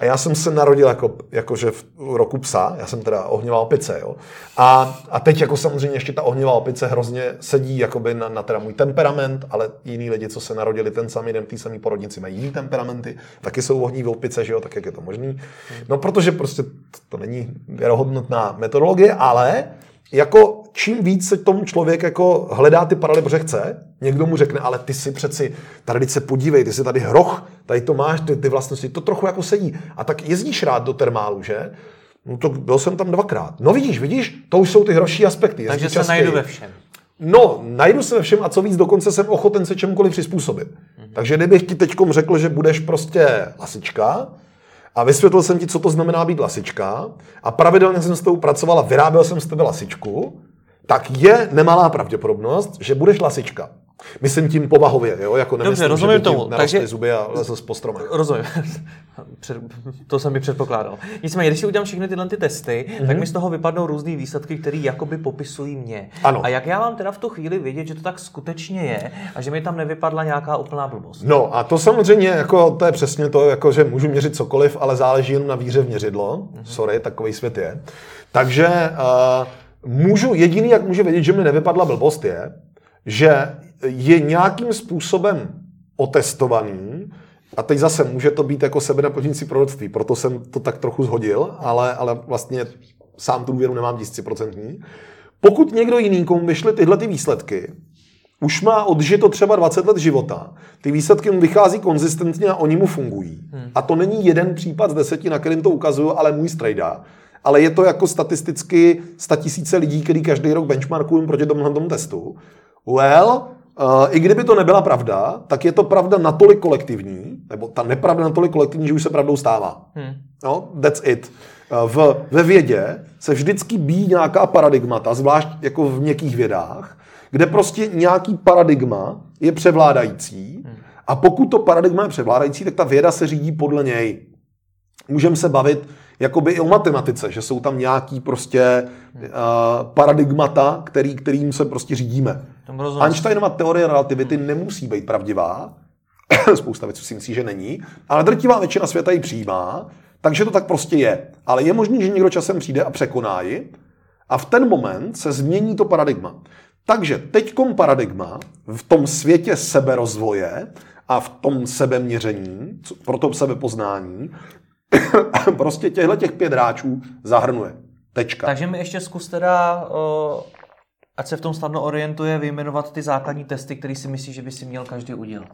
a já jsem se narodil jako, jakože v roku psa, já jsem teda ohnivá opice, jo. A, a teď jako samozřejmě ještě ta ohnivá opice hrozně sedí jakoby na, na teda můj temperament, ale jiní lidi, co se narodili ten samý den, ty samý porodnici, mají jiný temperamenty, taky jsou ohnivé opice, že jo, tak jak je to možný. No protože prostě to není věrohodnotná metodologie, ale jako čím víc se tomu člověk jako hledá ty paralely, protože chce, někdo mu řekne, ale ty si přeci, tady se podívej, ty si tady hroch, tady to máš, ty, ty vlastnosti, to trochu jako sedí. A tak jezdíš rád do termálu, že? No to byl jsem tam dvakrát. No vidíš, vidíš, to už jsou ty hroší aspekty. Takže se najdu ve všem. No, najdu se ve všem a co víc, dokonce jsem ochoten se čemukoliv přizpůsobit. Mm-hmm. Takže kdybych ti teď řekl, že budeš prostě lasička, a vysvětlil jsem ti, co to znamená být lasička a pravidelně jsem s tou pracoval a vyráběl jsem z tebe lasičku, tak je nemalá pravděpodobnost, že budeš lasička. Myslím tím povahově, jo? Jako nemyslím, Dobře, rozumím tomu. Takže zuby a lezl po stromech. Rozumím. to jsem mi předpokládal. Nicméně, když si udělám všechny tyhle ty testy, mm-hmm. tak mhm. mi z toho vypadnou různé výsledky, které jakoby popisují mě. Ano. A jak já mám teda v tu chvíli vědět, že to tak skutečně je a že mi tam nevypadla nějaká úplná blbost? No a to samozřejmě, jako, to je přesně to, jako, že můžu měřit cokoliv, ale záleží jen na víře v měřidlo. Mm-hmm. Sorry, takový svět je. Takže uh, můžu, jediný, jak můžu vědět, že mi nevypadla blbost, je, že je nějakým způsobem otestovaný, a teď zase může to být jako sebe naplňující proroctví, proto jsem to tak trochu zhodil, ale, ale vlastně sám tu důvěru nemám tisíciprocentní. Pokud někdo jiný, komu vyšly tyhle ty výsledky, už má odžito třeba 20 let života, ty výsledky mu vychází konzistentně a oni mu fungují. Hmm. A to není jeden případ z deseti, na kterým to ukazuju, ale můj strejda. Ale je to jako statisticky tisíce lidí, který každý rok benchmarkují proti tomuhle tomu testu. Well, Uh, I kdyby to nebyla pravda, tak je to pravda natolik kolektivní, nebo ta nepravda natolik kolektivní, že už se pravdou stává. Hmm. No, that's it. Uh, v, ve vědě se vždycky bíjí nějaká paradigmata, zvlášť jako v měkkých vědách, kde prostě nějaký paradigma je převládající hmm. a pokud to paradigma je převládající, tak ta věda se řídí podle něj. Můžeme se bavit jakoby i o matematice, že jsou tam nějaký prostě uh, paradigmata, který, kterým se prostě řídíme. Einsteinova teorie relativity nemusí být pravdivá, spousta věcí si myslí, že není, ale drtivá většina světa ji přijímá, takže to tak prostě je. Ale je možné, že někdo časem přijde a překoná ji a v ten moment se změní to paradigma. Takže teďkom paradigma v tom světě seberozvoje a v tom sebeměření, pro to sebepoznání, prostě těchto těch pět hráčů zahrnuje. Tečka. Takže mi ještě zkus teda, uh, ať se v tom snadno orientuje, vyjmenovat ty základní testy, které si myslí, že by si měl každý udělat.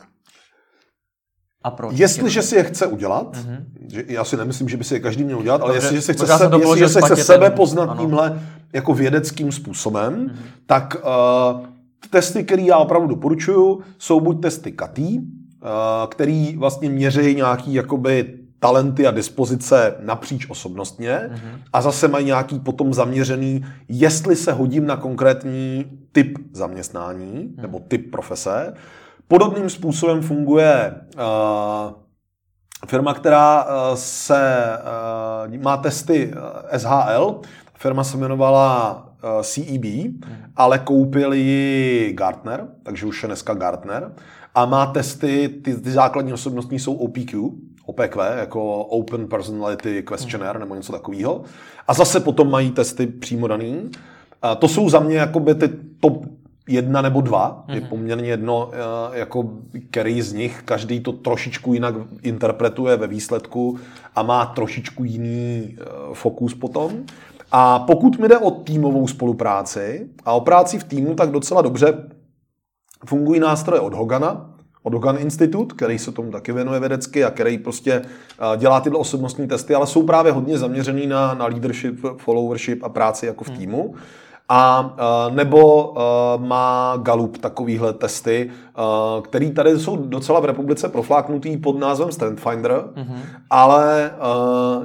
A proč? Jestliže si je chce udělat, mm-hmm. že já si nemyslím, že by si je každý měl udělat, ale jestliže se chce, se, jestliže se chce sebe poznat ano. tímhle jako vědeckým způsobem, mm-hmm. tak uh, testy, které já opravdu doporučuju, jsou buď testy katý, uh, který vlastně měří nějaký jakoby talenty a dispozice napříč osobnostně mm-hmm. a zase mají nějaký potom zaměřený, jestli se hodím na konkrétní typ zaměstnání mm-hmm. nebo typ profese. Podobným způsobem funguje uh, firma, která uh, se uh, má testy SHL. Firma se jmenovala uh, CEB, mm-hmm. ale koupil ji Gartner, takže už je dneska Gartner. A má testy, ty, ty základní osobnostní jsou OPQ, OPQ, jako Open Personality Questionnaire nebo něco takového. A zase potom mají testy přímo daný. A to jsou za mě jakoby ty top jedna nebo dva. Mm-hmm. Je mhm. poměrně jedno, eh, jako který z nich, každý to trošičku jinak interpretuje ve výsledku a má trošičku jiný eh, fokus potom. A pokud mi jde o týmovou spolupráci a o práci v týmu, tak docela dobře fungují nástroje od Hogana, od Hogan Institut, který se tomu taky věnuje vědecky a který prostě dělá tyhle osobnostní testy, ale jsou právě hodně zaměřený na, na leadership, followership a práci jako v hmm. týmu. A nebo má Gallup takovýhle testy, který tady jsou docela v republice profláknutý pod názvem Strength Finder, mm-hmm. ale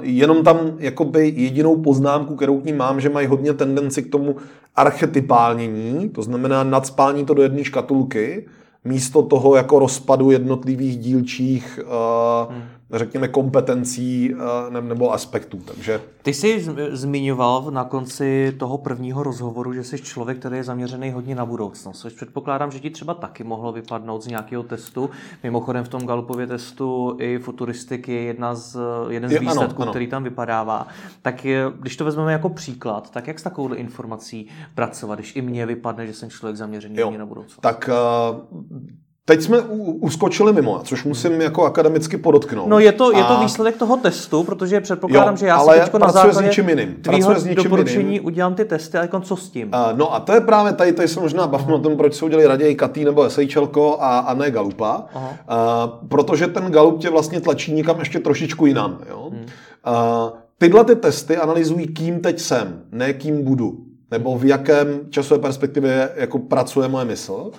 jenom tam jakoby jedinou poznámku, kterou k ním mám, že mají hodně tendenci k tomu archetypálnění, to znamená nadspání to do jedné škatulky, místo toho jako rozpadu jednotlivých dílčích, uh, hmm. Řekněme, kompetencí uh, nebo aspektů. Takže... Ty jsi zmiňoval na konci toho prvního rozhovoru, že jsi člověk, který je zaměřený hodně na budoucnost, což předpokládám, že ti třeba taky mohlo vypadnout z nějakého testu. Mimochodem v tom Galupově testu i futuristiky je jedna z, jeden z je, výsledků, ano, ano. který tam vypadává. Tak je, když to vezmeme jako příklad, tak jak s takovou informací pracovat, když i mně vypadne, že jsem člověk zaměřený jo, na budoucnost? Tak uh Teď jsme uskočili mimo, což musím jako akademicky podotknout. No je to, je to výsledek toho testu, protože předpokládám, jo, že já si teď na základě s něčím jiným. tvýho s něčím doporučení jiným. udělám ty testy, ale co s tím? Uh, no a to je právě tady, tady se možná bavíme uh-huh. o tom, proč se udělali raději Katý nebo SHL a, a ne Galupa. Uh-huh. Uh, protože ten Galup tě vlastně tlačí někam ještě trošičku jinam. Jo? Uh-huh. Uh, tyhle ty testy analyzují, kým teď jsem, ne kým budu. Nebo v jakém časové perspektivě jako pracuje moje mysl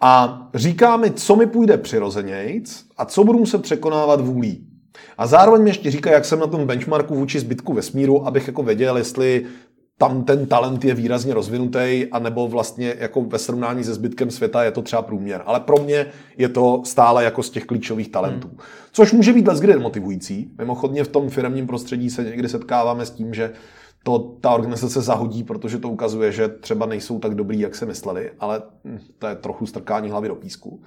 a říká mi, co mi půjde přirozenějc a co budu muset překonávat vůlí. A zároveň mi ještě říká, jak jsem na tom benchmarku vůči zbytku vesmíru, abych jako věděl, jestli tam ten talent je výrazně rozvinutý, anebo vlastně jako ve srovnání se zbytkem světa je to třeba průměr. Ale pro mě je to stále jako z těch klíčových talentů. Hmm. Což může být leckdy motivující. Mimochodně v tom firmním prostředí se někdy setkáváme s tím, že to ta organizace zahodí, protože to ukazuje, že třeba nejsou tak dobrý, jak se mysleli, ale hm, to je trochu strkání hlavy do písku.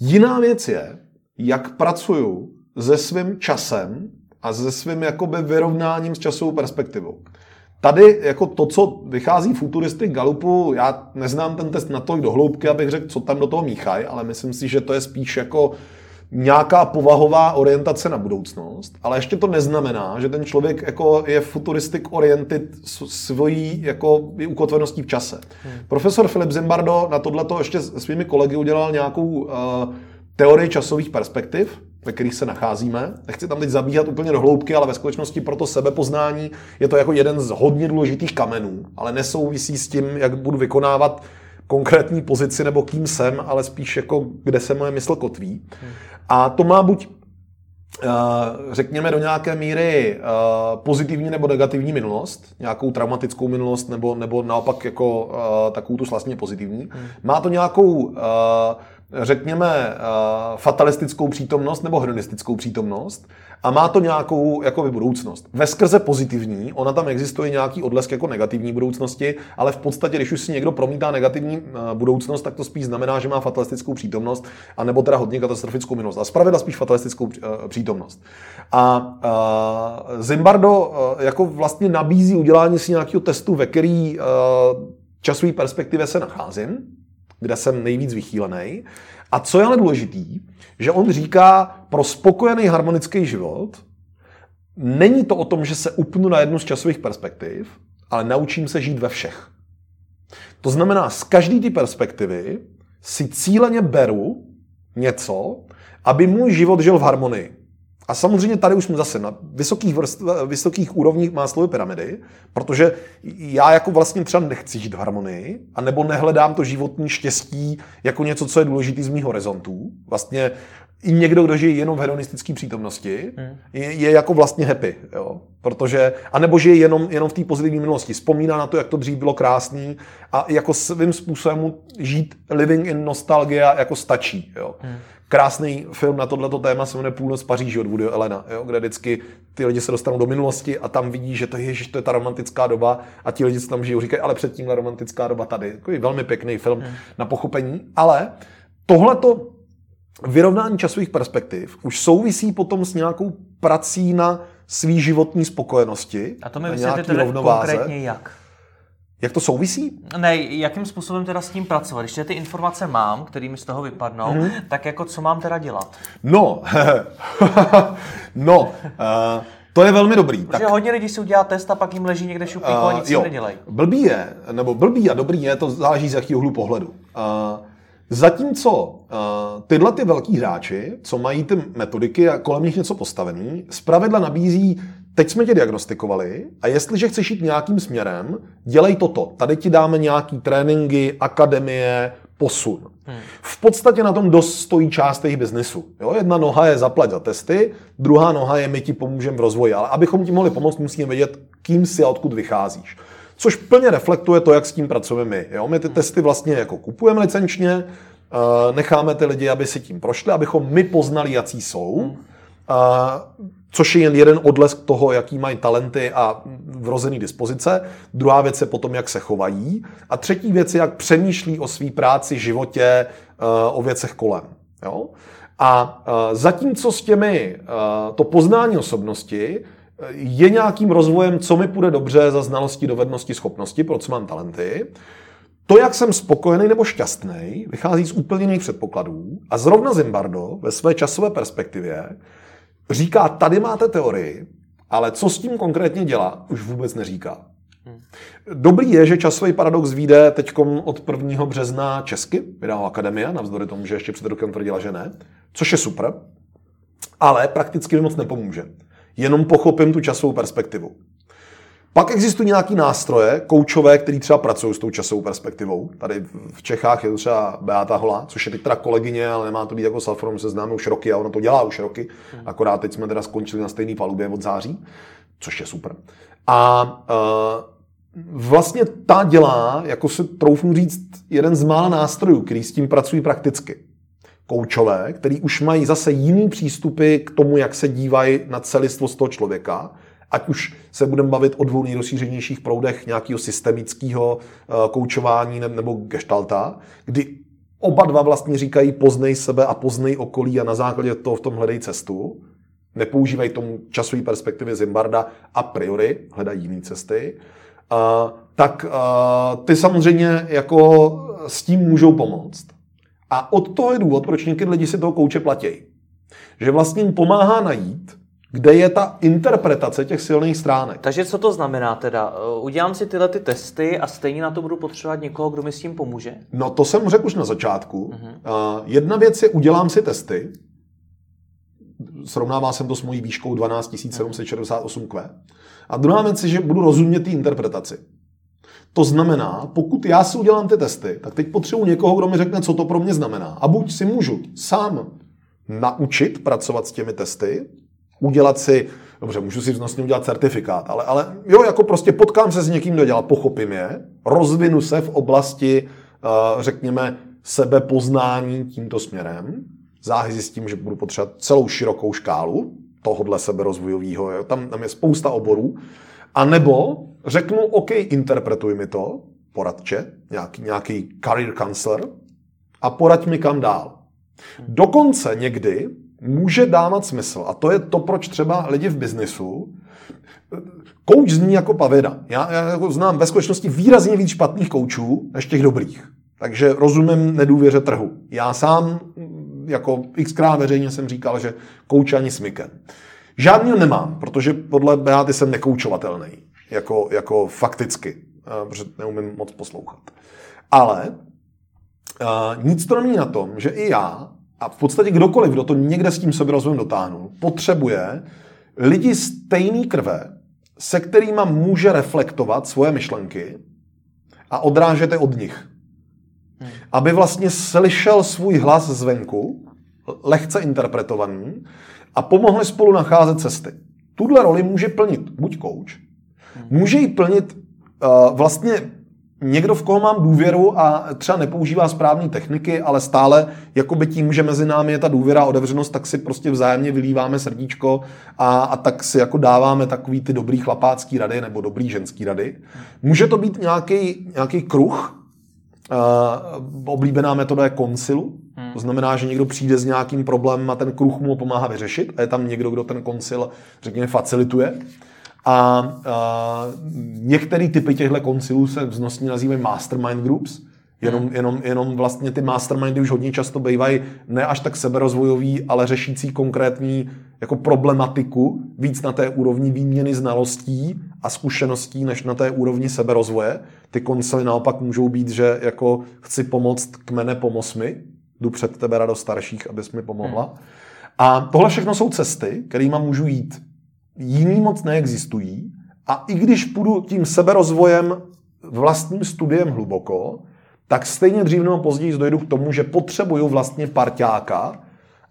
Jiná věc je, jak pracuju se svým časem a se svým jakoby vyrovnáním s časovou perspektivou. Tady jako to, co vychází futuristy Galupu, já neznám ten test na to do hloubky, abych řekl, co tam do toho míchají, ale myslím si, že to je spíš jako nějaká povahová orientace na budoucnost, ale ještě to neznamená, že ten člověk jako je futuristic oriented svojí jako ukotveností v čase. Hmm. Profesor Filip Zimbardo na tohleto ještě svými kolegy udělal nějakou uh, teorii časových perspektiv, ve kterých se nacházíme. Nechci tam teď zabíhat úplně do hloubky, ale ve skutečnosti pro to sebepoznání je to jako jeden z hodně důležitých kamenů, ale nesouvisí s tím, jak budu vykonávat konkrétní pozici nebo kým jsem, ale spíš jako kde se moje mysl kotví. A to má buď eh, řekněme do nějaké míry eh, pozitivní nebo negativní minulost, nějakou traumatickou minulost nebo, nebo naopak jako eh, takovou tu vlastně pozitivní. Má to nějakou řekněme, eh, fatalistickou přítomnost nebo hedonistickou přítomnost a má to nějakou jakoby, budoucnost. Ve skrze pozitivní, ona tam existuje nějaký odlesk jako negativní budoucnosti, ale v podstatě, když už si někdo promítá negativní eh, budoucnost, tak to spíš znamená, že má fatalistickou přítomnost, anebo teda hodně katastrofickou minulost. A zpravidla spíš fatalistickou eh, přítomnost. A, a Zimbardo jako vlastně nabízí udělání si nějakého testu, ve který časové perspektivě se nacházím, kde jsem nejvíc vychýlený. A co je ale důležitý, že on říká, pro spokojený harmonický život není to o tom, že se upnu na jednu z časových perspektiv, ale naučím se žít ve všech. To znamená, z každé ty perspektivy si cíleně beru něco, aby můj život žil v harmonii. A samozřejmě tady už jsme zase na vysokých, vrst, vysokých úrovních Maslowy pyramidy, protože já jako vlastně třeba nechci žít v harmonii, a nebo nehledám to životní štěstí jako něco, co je důležité z mých horizontů. Vlastně i někdo, kdo žije jenom v hedonistické přítomnosti, hmm. je, je jako vlastně happy, jo? protože, anebo žije jenom, jenom v té pozitivní minulosti, vzpomíná na to, jak to dřív bylo krásný a jako svým způsobem žít living in nostalgia jako stačí. Jo? Hmm. Krásný film na tohleto téma se jmenuje Půlnoc Paříži od Woody Elena, jo, kde vždycky ty lidi se dostanou do minulosti a tam vidí, že to je, že to je ta romantická doba a ti lidi, co tam žijou, říkají, ale předtím romantická doba tady. Takový velmi pěkný film hmm. na pochopení, ale tohleto vyrovnání časových perspektiv už souvisí potom s nějakou prací na svý životní spokojenosti. A to mi vysvětlíte konkrétně jak? Jak to souvisí? Ne, jakým způsobem teda s tím pracovat? Když ty informace mám, které mi z toho vypadnou, mm-hmm. tak jako co mám teda dělat? No, no, uh, to je velmi dobrý. Protože tak... hodně lidí si udělá test a pak jim leží někde šuplíku uh, a nic jo, nedělají. Blbý je, nebo blbý a dobrý je, to záleží z jakého hlu pohledu. Uh, Zatímco uh, tyhle ty velký hráči, co mají ty metodiky a kolem nich něco postavený, zpravidla nabízí teď jsme tě diagnostikovali a jestliže chceš jít nějakým směrem, dělej toto. Tady ti dáme nějaký tréninky, akademie, posun. Hmm. V podstatě na tom dost stojí část jejich biznesu. Jo? Jedna noha je zaplať za testy, druhá noha je my ti pomůžeme v rozvoji. Ale abychom ti mohli pomoct, musíme vědět, kým jsi a odkud vycházíš. Což plně reflektuje to, jak s tím pracujeme my. Jo? My ty hmm. testy vlastně jako kupujeme licenčně, eh, necháme ty lidi, aby si tím prošli, abychom my poznali, jaký jsou. Hmm což je jen jeden odlesk toho, jaký mají talenty a vrozený dispozice. Druhá věc je potom, jak se chovají. A třetí věc je, jak přemýšlí o své práci, životě, eh, o věcech kolem. Jo? A eh, zatímco s těmi, eh, to poznání osobnosti je nějakým rozvojem, co mi půjde dobře za znalosti, dovednosti, schopnosti, pro co mám talenty, to, jak jsem spokojený nebo šťastný, vychází z úplně jiných předpokladů. A zrovna Zimbardo ve své časové perspektivě říká, tady máte teorii, ale co s tím konkrétně dělá, už vůbec neříká. Dobrý je, že časový paradox vyjde teď od 1. března česky, vydala Akademia, navzdory tomu, že ještě před rokem tvrdila, že ne, což je super, ale prakticky mi moc nepomůže. Jenom pochopím tu časovou perspektivu. Pak existují nějaký nástroje, koučové, který třeba pracují s tou časovou perspektivou. Tady v Čechách je to třeba Beata Hola, což je teď teda kolegyně, ale nemá to být jako Salforum, se známe už roky a ona to dělá už roky. Hmm. Akorát teď jsme teda skončili na stejné palubě od září, což je super. A uh, vlastně ta dělá, jako se troufnu říct, jeden z mála nástrojů, který s tím pracují prakticky. Koučové, který už mají zase jiný přístupy k tomu, jak se dívají na celistvost toho člověka, ať už se budeme bavit o dvou nejrozšířenějších proudech nějakého systemického eh, koučování nebo gestalta, kdy oba dva vlastně říkají poznej sebe a poznej okolí a na základě toho v tom hledej cestu. Nepoužívají tomu časové perspektivy Zimbarda a priori, hledají jiné cesty. Uh, tak uh, ty samozřejmě jako s tím můžou pomoct. A od toho je důvod, proč někdy lidi si toho kouče platí. Že vlastně jim pomáhá najít, kde je ta interpretace těch silných stránek. Takže co to znamená teda? Udělám si tyhle ty testy a stejně na to budu potřebovat někoho, kdo mi s tím pomůže? No to jsem řekl už na začátku. Uh-huh. Uh, jedna věc je udělám si testy. Srovnával jsem to s mojí výškou 12768Q. A druhá věc je, že budu rozumět té interpretaci. To znamená, pokud já si udělám ty testy, tak teď potřebuji někoho, kdo mi řekne, co to pro mě znamená. A buď si můžu sám naučit pracovat s těmi testy, udělat si, dobře, můžu si vlastně udělat certifikát, ale, ale jo, jako prostě potkám se s někým, kdo dělá, pochopím je, rozvinu se v oblasti, uh, řekněme, sebepoznání tímto směrem, záhy zjistím, že budu potřebovat celou širokou škálu tohohle seberozvojového, tam, tam je spousta oborů, a nebo řeknu, OK, interpretuj mi to, poradče, nějaký, nějaký career counselor, a poraď mi kam dál. Dokonce někdy může dávat smysl. A to je to, proč třeba lidi v biznisu Kouč zní jako pavěda. Já, já jako znám ve skutečnosti výrazně víc špatných koučů než těch dobrých. Takže rozumím nedůvěře trhu. Já sám jako xkrát veřejně jsem říkal, že kouč ani smyken. Žádný nemám, protože podle Beaty jsem nekoučovatelný. Jako, jako fakticky. Protože neumím moc poslouchat. Ale uh, nic to není na tom, že i já a v podstatě kdokoliv, kdo to někde s tím seberozvojem dotáhnul, potřebuje lidi stejné krve, se kterými může reflektovat svoje myšlenky a odrážet je od nich. Hmm. Aby vlastně slyšel svůj hlas zvenku, lehce interpretovaný, a pomohli spolu nacházet cesty. Tuhle roli může plnit buď coach, hmm. může ji plnit uh, vlastně někdo, v koho mám důvěru a třeba nepoužívá správné techniky, ale stále jakoby tím, že mezi námi je ta důvěra a otevřenost, tak si prostě vzájemně vylíváme srdíčko a, a tak si jako dáváme takový ty dobrý chlapácký rady nebo dobrý ženský rady. Může to být nějaký, nějaký kruh, Uh, oblíbená metoda je koncilu, hmm. to znamená, že někdo přijde s nějakým problémem a ten kruh mu pomáhá vyřešit a je tam někdo, kdo ten koncil, řekněme, facilituje. A, a některé typy těchto koncilů se vznosně nazývají mastermind groups, Jenom, hmm. jenom, jenom vlastně ty mastermindy už hodně často bývají ne až tak seberozvojový, ale řešící konkrétní jako problematiku víc na té úrovni výměny znalostí a zkušeností, než na té úrovni seberozvoje. Ty koncily naopak můžou být, že jako chci pomoct kmene, pomoz mi, jdu před tebe rado starších, abys mi pomohla. Hmm. A tohle všechno jsou cesty, kterými můžu jít jiný moc neexistují a i když půjdu tím seberozvojem vlastním studiem hluboko, tak stejně dřív nebo později dojdu k tomu, že potřebuju vlastně parťáka,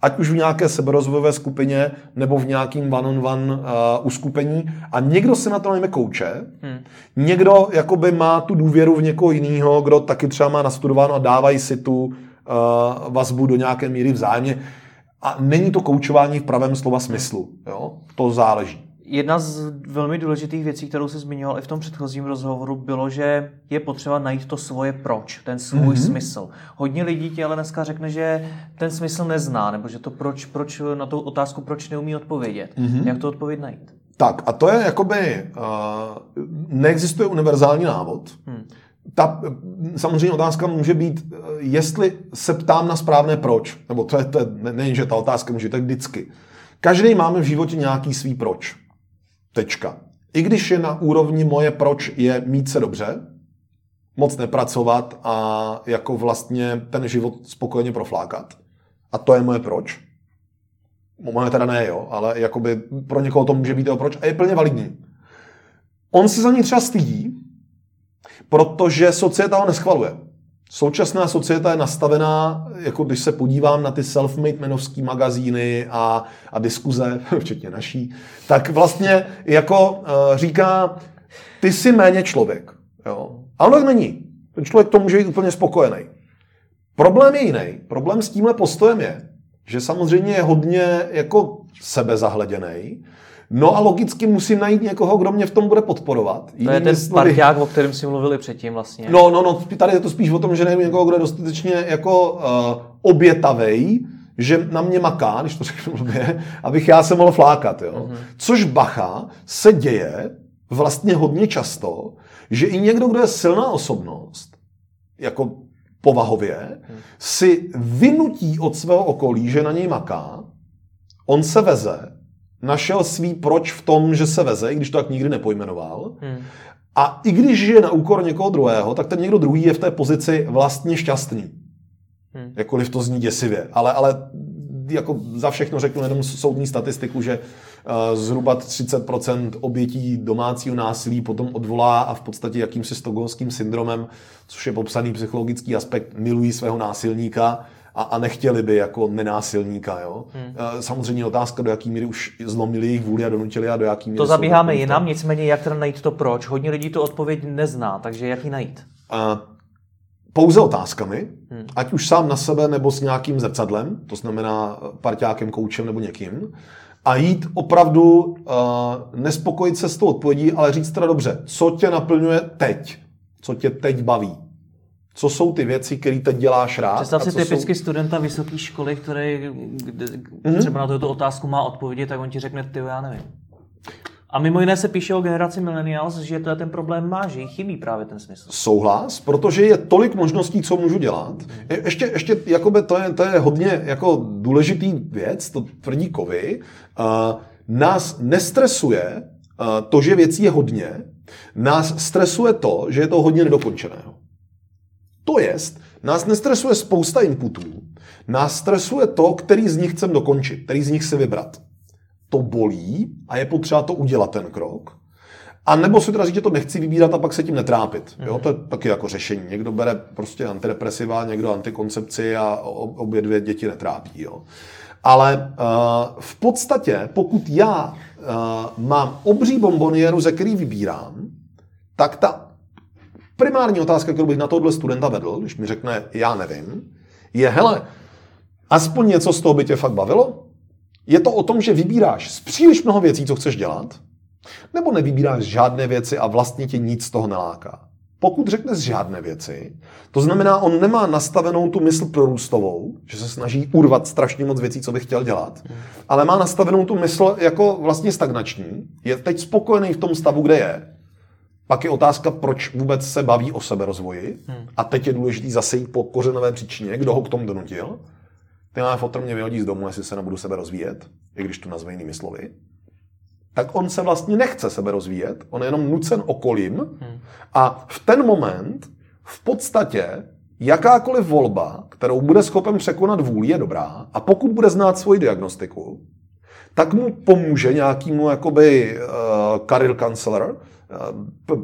ať už v nějaké seberozvojové skupině nebo v nějakým one-on-one uh, uskupení a někdo si na to najme kouče, hmm. někdo jakoby má tu důvěru v někoho jiného, kdo taky třeba má nastudováno a dávají si tu uh, vazbu do nějaké míry vzájemně. A není to koučování v pravém slova smyslu. Jo? To záleží. Jedna z velmi důležitých věcí, kterou se zmiňoval i v tom předchozím rozhovoru, bylo, že je potřeba najít to svoje proč, ten svůj mm-hmm. smysl. Hodně lidí ti ale dneska řekne, že ten smysl nezná, nebo že to proč, proč na tu otázku proč neumí odpovědět. Mm-hmm. Jak to odpověď najít? Tak a to je jakoby, uh, neexistuje univerzální návod. Hmm ta samozřejmě otázka může být, jestli se ptám na správné proč. Nebo to je, to je nejen, že ta otázka může, tak vždycky. Každý máme v životě nějaký svý proč. Tečka. I když je na úrovni moje proč je mít se dobře, moc nepracovat a jako vlastně ten život spokojeně proflákat. A to je moje proč. Moje teda ne, jo, ale jakoby pro někoho to může být jeho proč a je plně validní. On se za ní třeba stydí, protože societa ho neschvaluje. Současná societa je nastavená, jako když se podívám na ty self-made menovský magazíny a, a diskuze, včetně naší, tak vlastně jako uh, říká, ty jsi méně člověk. Jo? A ono není. Ten člověk to může být úplně spokojený. Problém je jiný. Problém s tímhle postojem je, že samozřejmě je hodně jako sebezahleděný, No a logicky musím najít někoho, kdo mě v tom bude podporovat. To je ten parťák, o kterém si mluvili předtím vlastně. No, no, no, tady je to spíš o tom, že najdu někoho, kdo je dostatečně jako uh, obětavej, že na mě maká, když to řeknu blbě, abych já se mohl flákat. Jo? Mm-hmm. Což bacha se děje vlastně hodně často, že i někdo, kdo je silná osobnost, jako povahově, mm. si vynutí od svého okolí, že na něj maká, on se veze, našel svý proč v tom, že se veze, i když to tak nikdy nepojmenoval, mm. a i když je na úkor někoho druhého, tak ten někdo druhý je v té pozici vlastně šťastný. Hmm. Jakkoliv to zní děsivě. Ale, ale jako za všechno řeknu jenom soudní statistiku, že uh, zhruba 30% obětí domácího násilí potom odvolá a v podstatě jakýmsi stokholmským syndromem, což je popsaný psychologický aspekt, milují svého násilníka a, a nechtěli by jako nenásilníka. Jo? Hmm. Uh, samozřejmě otázka, do jaký míry už zlomili jejich vůli a donutili a do jaký míry... To zabíháme jinam, nicméně jak teda najít to proč? Hodně lidí tu odpověď nezná, takže jak ji najít? Uh, pouze otázkami, hmm. ať už sám na sebe nebo s nějakým zrcadlem, to znamená parťákem, koučem nebo někým, a jít opravdu uh, nespokojit se s tou odpovědí, ale říct teda dobře, co tě naplňuje teď, co tě teď baví. Co jsou ty věci, které teď děláš rád? Představ si typicky jsou... studenta vysoké školy, který hmm třeba na tuto otázku má odpovědět, tak on ti řekne, ty já nevím. A mimo jiné se píše o generaci millennials, že to ten problém má, že jí chybí právě ten smysl. Souhlas, protože je tolik možností, co můžu dělat. Ještě, ještě jakoby to, je, to je hodně jako důležitý věc, to tvrdí kovy. Uh, nás nestresuje uh, to, že věcí je hodně, nás stresuje to, že je to hodně nedokončeného. To jest, nás nestresuje spousta inputů, nás stresuje to, který z nich chcem dokončit, který z nich si vybrat to bolí a je potřeba to udělat ten krok. A nebo si teda říct, že to nechci vybírat a pak se tím netrápit. Jo? Mhm. To je taky jako řešení. Někdo bere prostě antidepresiva, někdo antikoncepci a obě dvě děti netrápí. Jo? Ale uh, v podstatě, pokud já uh, mám obří bombonieru, ze který vybírám, tak ta primární otázka, kterou bych na tohle studenta vedl, když mi řekne, já nevím, je, hele, aspoň něco z toho by tě fakt bavilo? Je to o tom, že vybíráš z příliš mnoho věcí, co chceš dělat, nebo nevybíráš žádné věci a vlastně tě nic z toho neláká. Pokud řekne z žádné věci, to znamená, on nemá nastavenou tu mysl prorůstovou, že se snaží urvat strašně moc věcí, co by chtěl dělat, ale má nastavenou tu mysl jako vlastně stagnační, je teď spokojený v tom stavu, kde je. Pak je otázka, proč vůbec se baví o seberozvoji. Hmm. A teď je důležitý zase jít po kořenové příčině, kdo ho k tomu donutil. Tenhle fotr mě vyhodí z domu, jestli se nebudu sebe rozvíjet, i když to nazve jinými slovy. Tak on se vlastně nechce sebe rozvíjet, on je jenom nucen okolím hmm. a v ten moment v podstatě jakákoliv volba, kterou bude schopen překonat vůli, je dobrá a pokud bude znát svoji diagnostiku, tak mu pomůže nějakýmu jakoby uh, career counselor,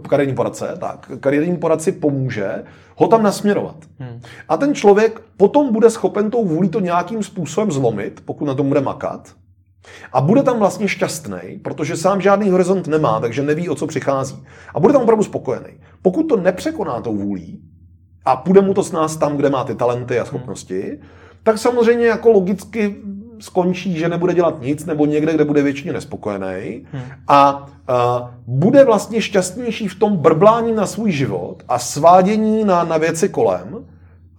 kariérní poradce, tak, kariérní poradci pomůže ho tam nasměrovat. Hmm. A ten člověk potom bude schopen tou vůli to nějakým způsobem zlomit, pokud na tom bude makat. A bude tam vlastně šťastný, protože sám žádný horizont nemá, takže neví, o co přichází. A bude tam opravdu spokojený. Pokud to nepřekoná tou vůlí a půjde mu to s nás tam, kde má ty talenty a schopnosti, hmm. tak samozřejmě jako logicky skončí, že nebude dělat nic, nebo někde, kde bude většině nespokojený hmm. a uh, bude vlastně šťastnější v tom brblání na svůj život a svádění na, na věci kolem,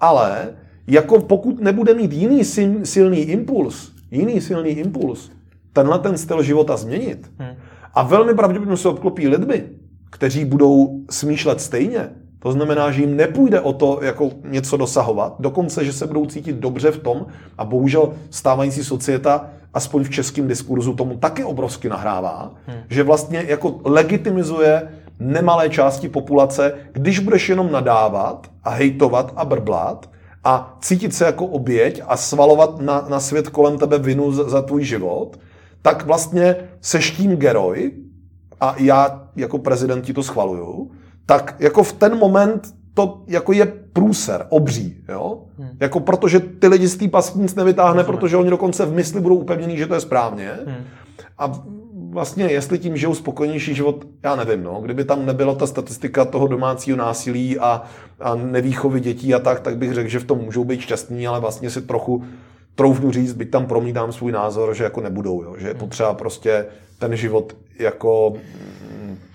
ale jako pokud nebude mít jiný silný impuls, jiný silný impuls, tenhle ten styl života změnit hmm. a velmi pravděpodobně se obklopí lidmi, kteří budou smýšlet stejně, to znamená, že jim nepůjde o to jako něco dosahovat, dokonce, že se budou cítit dobře v tom a bohužel stávající societa, aspoň v českém diskurzu, tomu taky obrovsky nahrává, hmm. že vlastně jako legitimizuje nemalé části populace, když budeš jenom nadávat a hejtovat a brblat a cítit se jako oběť a svalovat na, na svět kolem tebe vinu za, za tvůj život, tak vlastně seš tím geroj a já jako prezident ti to schvaluju, tak jako v ten moment to jako je průser, obří, jo? Hmm. Jako protože ty lidi z té pasky nic nevytáhne, Rozumím. protože oni dokonce v mysli budou upevnění, že to je správně. Hmm. A vlastně, jestli tím žijou spokojenější život, já nevím, no. Kdyby tam nebyla ta statistika toho domácího násilí a, a nevýchovy dětí a tak, tak bych řekl, že v tom můžou být šťastní, ale vlastně si trochu troufnu říct, byť tam promítám svůj názor, že jako nebudou, jo. že je potřeba prostě ten život jako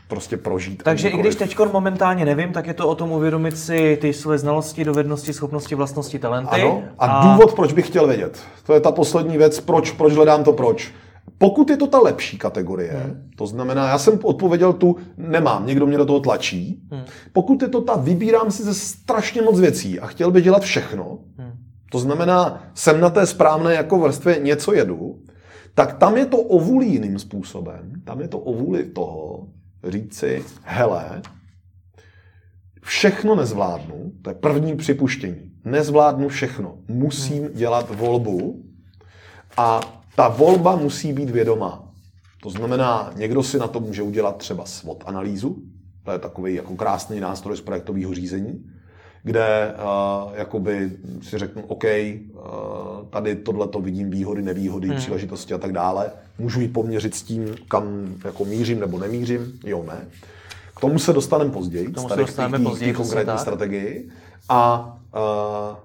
prostě prožít. Takže i když teď momentálně nevím, tak je to o tom uvědomit si ty své znalosti, dovednosti, schopnosti, vlastnosti, talenty. Ano. A, a důvod, proč bych chtěl vědět. To je ta poslední věc, proč, proč hledám to proč. Pokud je to ta lepší kategorie, hmm. to znamená, já jsem odpověděl tu, nemám, někdo mě do toho tlačí. Hmm. Pokud je to ta, vybírám si ze strašně moc věcí a chtěl bych dělat všechno, hmm. to znamená, jsem na té správné jako vrstvě něco jedu, tak tam je to o vůli jiným způsobem. Tam je to o vůli toho říci, hele, všechno nezvládnu, to je první připuštění. Nezvládnu všechno. Musím hmm. dělat volbu a ta volba musí být vědomá. To znamená, někdo si na to může udělat třeba SWOT analýzu, to je takový jako krásný nástroj z projektového řízení, kde uh, jakoby si řeknu, OK, uh, tady tohle to vidím výhody, nevýhody, hmm. příležitosti a tak dále. Můžu ji poměřit s tím, kam jako mířím nebo nemířím? Jo, ne. K tomu se dostaneme později, k tady dostaneme později, konkrétní strategii. A, uh,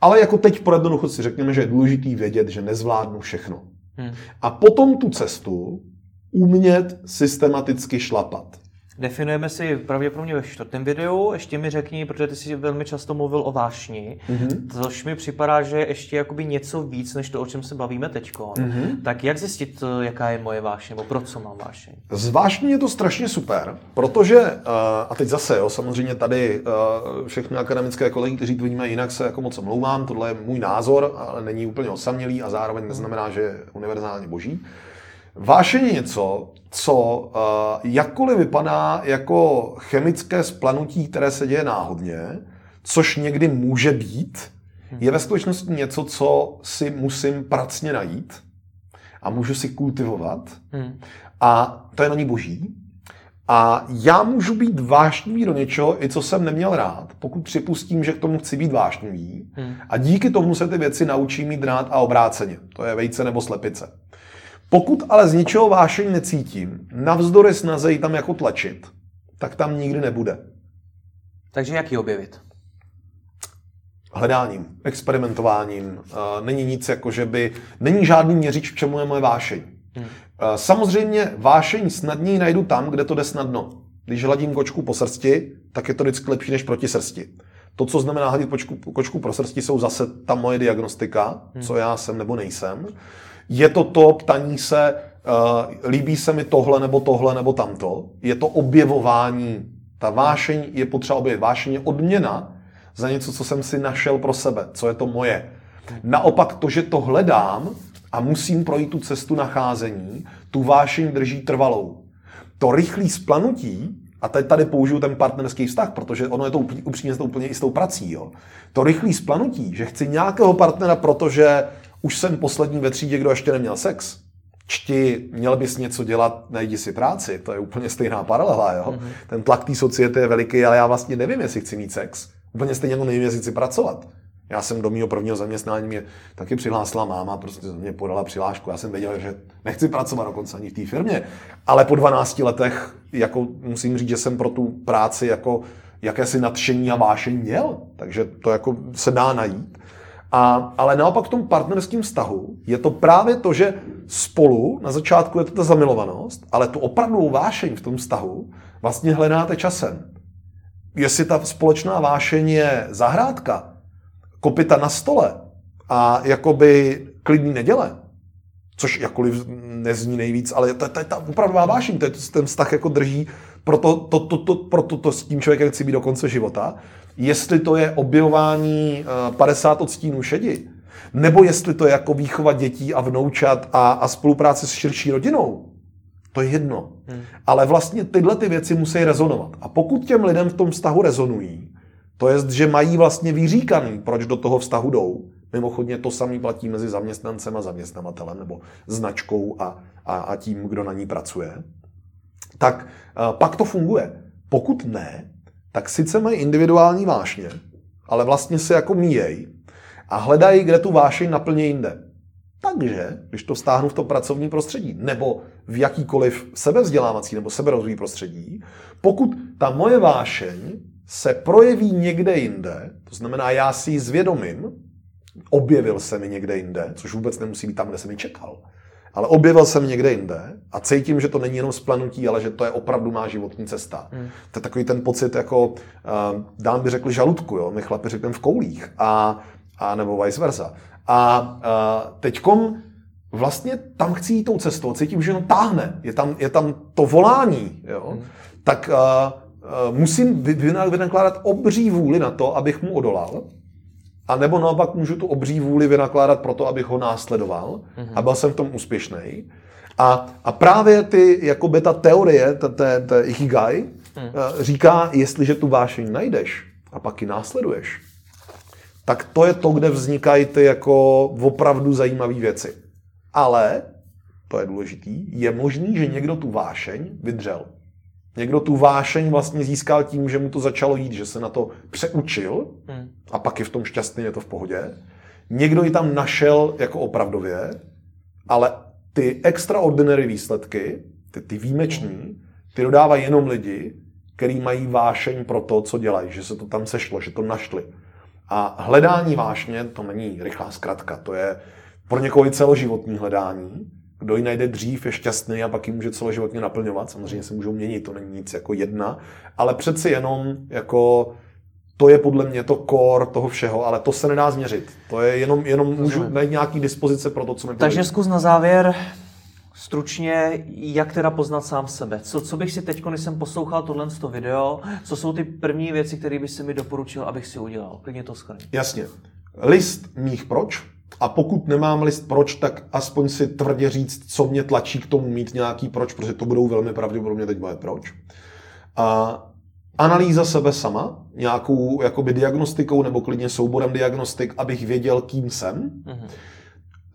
ale jako teď pro jednoduchost si řekněme, že je důležité vědět, že nezvládnu všechno. Hmm. A potom tu cestu umět systematicky šlapat. Definujeme si pravděpodobně ve čtvrtém videu. Ještě mi řekni, protože ty jsi velmi často mluvil o vášni, mm-hmm. což mi připadá, že je ještě jakoby něco víc, než to, o čem se bavíme teď. Mm-hmm. Tak jak zjistit, jaká je moje vášně, nebo pro co mám vášeň? Z vášní je to strašně super, protože, eh, a teď zase, jo, samozřejmě tady eh, všechny akademické kolegy, kteří to vidíme jinak, se jako moc omlouvám, tohle je můj názor, ale není úplně osamělý a zároveň neznamená, že je univerzálně boží. Vášeň je něco, co uh, jakkoliv vypadá jako chemické splanutí, které se děje náhodně, což někdy může být, je ve skutečnosti něco, co si musím pracně najít a můžu si kultivovat. Hmm. A to je na ní boží. A já můžu být vášnivý do něčeho, i co jsem neměl rád, pokud připustím, že k tomu chci být vášnivý. Hmm. A díky tomu se ty věci naučí mít rád a obráceně. To je vejce nebo slepice. Pokud ale z ničeho vášeň necítím, navzdory snaze ji tam jako tlačit, tak tam nikdy nebude. Takže jak ji objevit? Hledáním, experimentováním. Není nic jako, že by... Není žádný měřič, v čemu je moje vášeň. Hmm. Samozřejmě vášeň snadněji najdu tam, kde to jde snadno. Když hladím kočku po srsti, tak je to vždycky lepší než proti srsti. To, co znamená hladit kočku, kočku pro srsti, jsou zase ta moje diagnostika, hmm. co já jsem nebo nejsem je to to ptaní se, uh, líbí se mi tohle nebo tohle nebo tamto. Je to objevování. Ta vášeň je potřeba objevit. Vášeň je odměna za něco, co jsem si našel pro sebe, co je to moje. Naopak to, že to hledám a musím projít tu cestu nacházení, tu vášeň drží trvalou. To rychlé splanutí, a teď tady použiju ten partnerský vztah, protože ono je to upřímně to úplně i s tou prací. Jo. To rychlé splanutí, že chci nějakého partnera, protože už jsem poslední ve třídě, kdo ještě neměl sex. Čti, měl bys něco dělat, najdi si práci. To je úplně stejná paralela, jo? Mm-hmm. Ten tlak té society je veliký, ale já vlastně nevím, jestli chci mít sex. Úplně stejně jako nevím, jestli chci pracovat. Já jsem do mého prvního zaměstnání mě taky přihlásila máma, prostě mě podala přihlášku. Já jsem věděl, že nechci pracovat dokonce ani v té firmě. Ale po 12 letech jako musím říct, že jsem pro tu práci jako jakési nadšení a vášení měl. Takže to jako se dá najít. A, ale naopak v tom partnerském vztahu je to právě to, že spolu, na začátku je to ta zamilovanost, ale tu opravdovou vášeň v tom vztahu vlastně hledáte časem. Jestli ta společná vášeň je zahrádka, kopita na stole a jakoby klidný neděle, což jakkoliv nezní nejvíc, ale to, to je ta opravdová vášeň, to je, ten vztah jako drží, proto to, to, to, proto to s tím člověkem chci být do konce života, jestli to je objevování 50 eh, odstínů šedi, nebo jestli to je jako výchova dětí a vnoučat a, a spolupráce s širší rodinou. To je jedno. Hmm. Ale vlastně tyhle ty věci musí rezonovat. A pokud těm lidem v tom vztahu rezonují, to je, že mají vlastně vyříkaný, proč do toho vztahu jdou. Mimochodně to samý platí mezi zaměstnancem a zaměstnavatelem, nebo značkou a, a, a tím, kdo na ní pracuje. Tak uh, pak to funguje. Pokud ne, tak sice mají individuální vášně, ale vlastně se jako míjej a hledají, kde tu vášeň naplně jinde. Takže, když to stáhnu v to pracovní prostředí, nebo v jakýkoliv sebevzdělávací nebo seberozvý prostředí, pokud ta moje vášeň se projeví někde jinde, to znamená, já si ji zvědomím, objevil se mi někde jinde, což vůbec nemusí být tam, kde jsem ji čekal, ale objevil jsem někde jinde a cítím, že to není jenom splanutí, ale že to je opravdu má životní cesta. Hmm. To je takový ten pocit, jako uh, dám by řekli žaludku, jo? my chlapi řekneme v koulích, a, a nebo vice versa. A uh, teďkom vlastně tam chci jít tou cestou, cítím, že to táhne, je tam, je tam to volání, jo? Hmm. tak uh, uh, musím vynakládat obří vůli na to, abych mu odolal, a nebo naopak můžu tu obří vůli vynakládat pro to, abych ho následoval mm-hmm. a byl jsem v tom úspěšný. A, a právě ty, jako by ta teorie, ta, ta, ta Ikigai, mm. říká, jestliže tu vášeň najdeš a pak ji následuješ, tak to je to, kde vznikají ty jako opravdu zajímavé věci. Ale, to je důležitý, je možný, že někdo tu vášeň vydřel. Někdo tu vášeň vlastně získal tím, že mu to začalo jít, že se na to přeučil hmm. a pak je v tom šťastný, je to v pohodě. Někdo ji tam našel jako opravdově, ale ty extraordinary výsledky, ty, ty výjimeční, ty dodávají jenom lidi, kteří mají vášeň pro to, co dělají, že se to tam sešlo, že to našli. A hledání vášně, to není rychlá zkratka, to je pro někoho i celoživotní hledání kdo ji najde dřív, je šťastný a pak ji může celoživotně naplňovat. Samozřejmě se můžou měnit, to není nic jako jedna, ale přeci jenom jako to je podle mě to core toho všeho, ale to se nedá změřit. To je jenom, jenom můžu najít nějaký dispozice pro to, co mi Takže zkus na závěr stručně, jak teda poznat sám sebe. Co, co bych si teď, když jsem poslouchal tohle video, co jsou ty první věci, které bych si mi doporučil, abych si udělal? Klidně to schrň. Jasně. List mých proč, a pokud nemám list proč, tak aspoň si tvrdě říct, co mě tlačí k tomu mít nějaký proč, protože to budou velmi pravděpodobně teď moje proč. A analýza sebe sama, nějakou jakoby diagnostikou nebo klidně souborem diagnostik, abych věděl, kým jsem. Mm-hmm.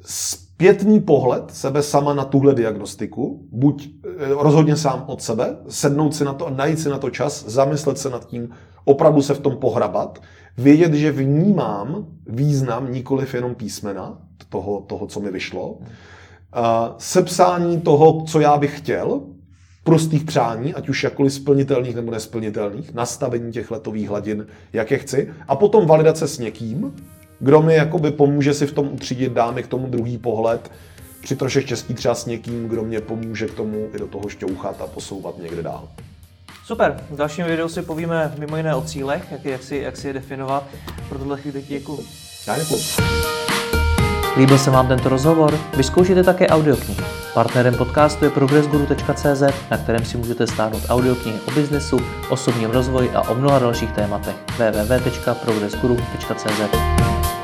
Zpětný pohled sebe sama na tuhle diagnostiku, buď eh, rozhodně sám od sebe, sednout si na to, najít si na to čas, zamyslet se nad tím, opravdu se v tom pohrabat, vědět, že vnímám význam nikoliv jenom písmena toho, toho co mi vyšlo, sepsání toho, co já bych chtěl, prostých přání, ať už jakkoliv splnitelných nebo nesplnitelných, nastavení těch letových hladin, jak je chci, a potom validace s někým, kdo mi jakoby pomůže si v tom utřídit, dá mi k tomu druhý pohled, při troše štěstí třeba s někým, kdo mě pomůže k tomu i do toho šťouchat a posouvat někde dál. Super, v dalším videu si povíme mimo jiné o cílech, jak, jak, si, jak si je definovat. Pro tohle chvíli děkuji. Já děkuji. Líbil se vám tento rozhovor? Vyzkoušejte také audioknihy. Partnerem podcastu je progressguru.cz, na kterém si můžete stáhnout audioknihy o biznesu, osobním rozvoji a o mnoha dalších tématech. www.progressguru.cz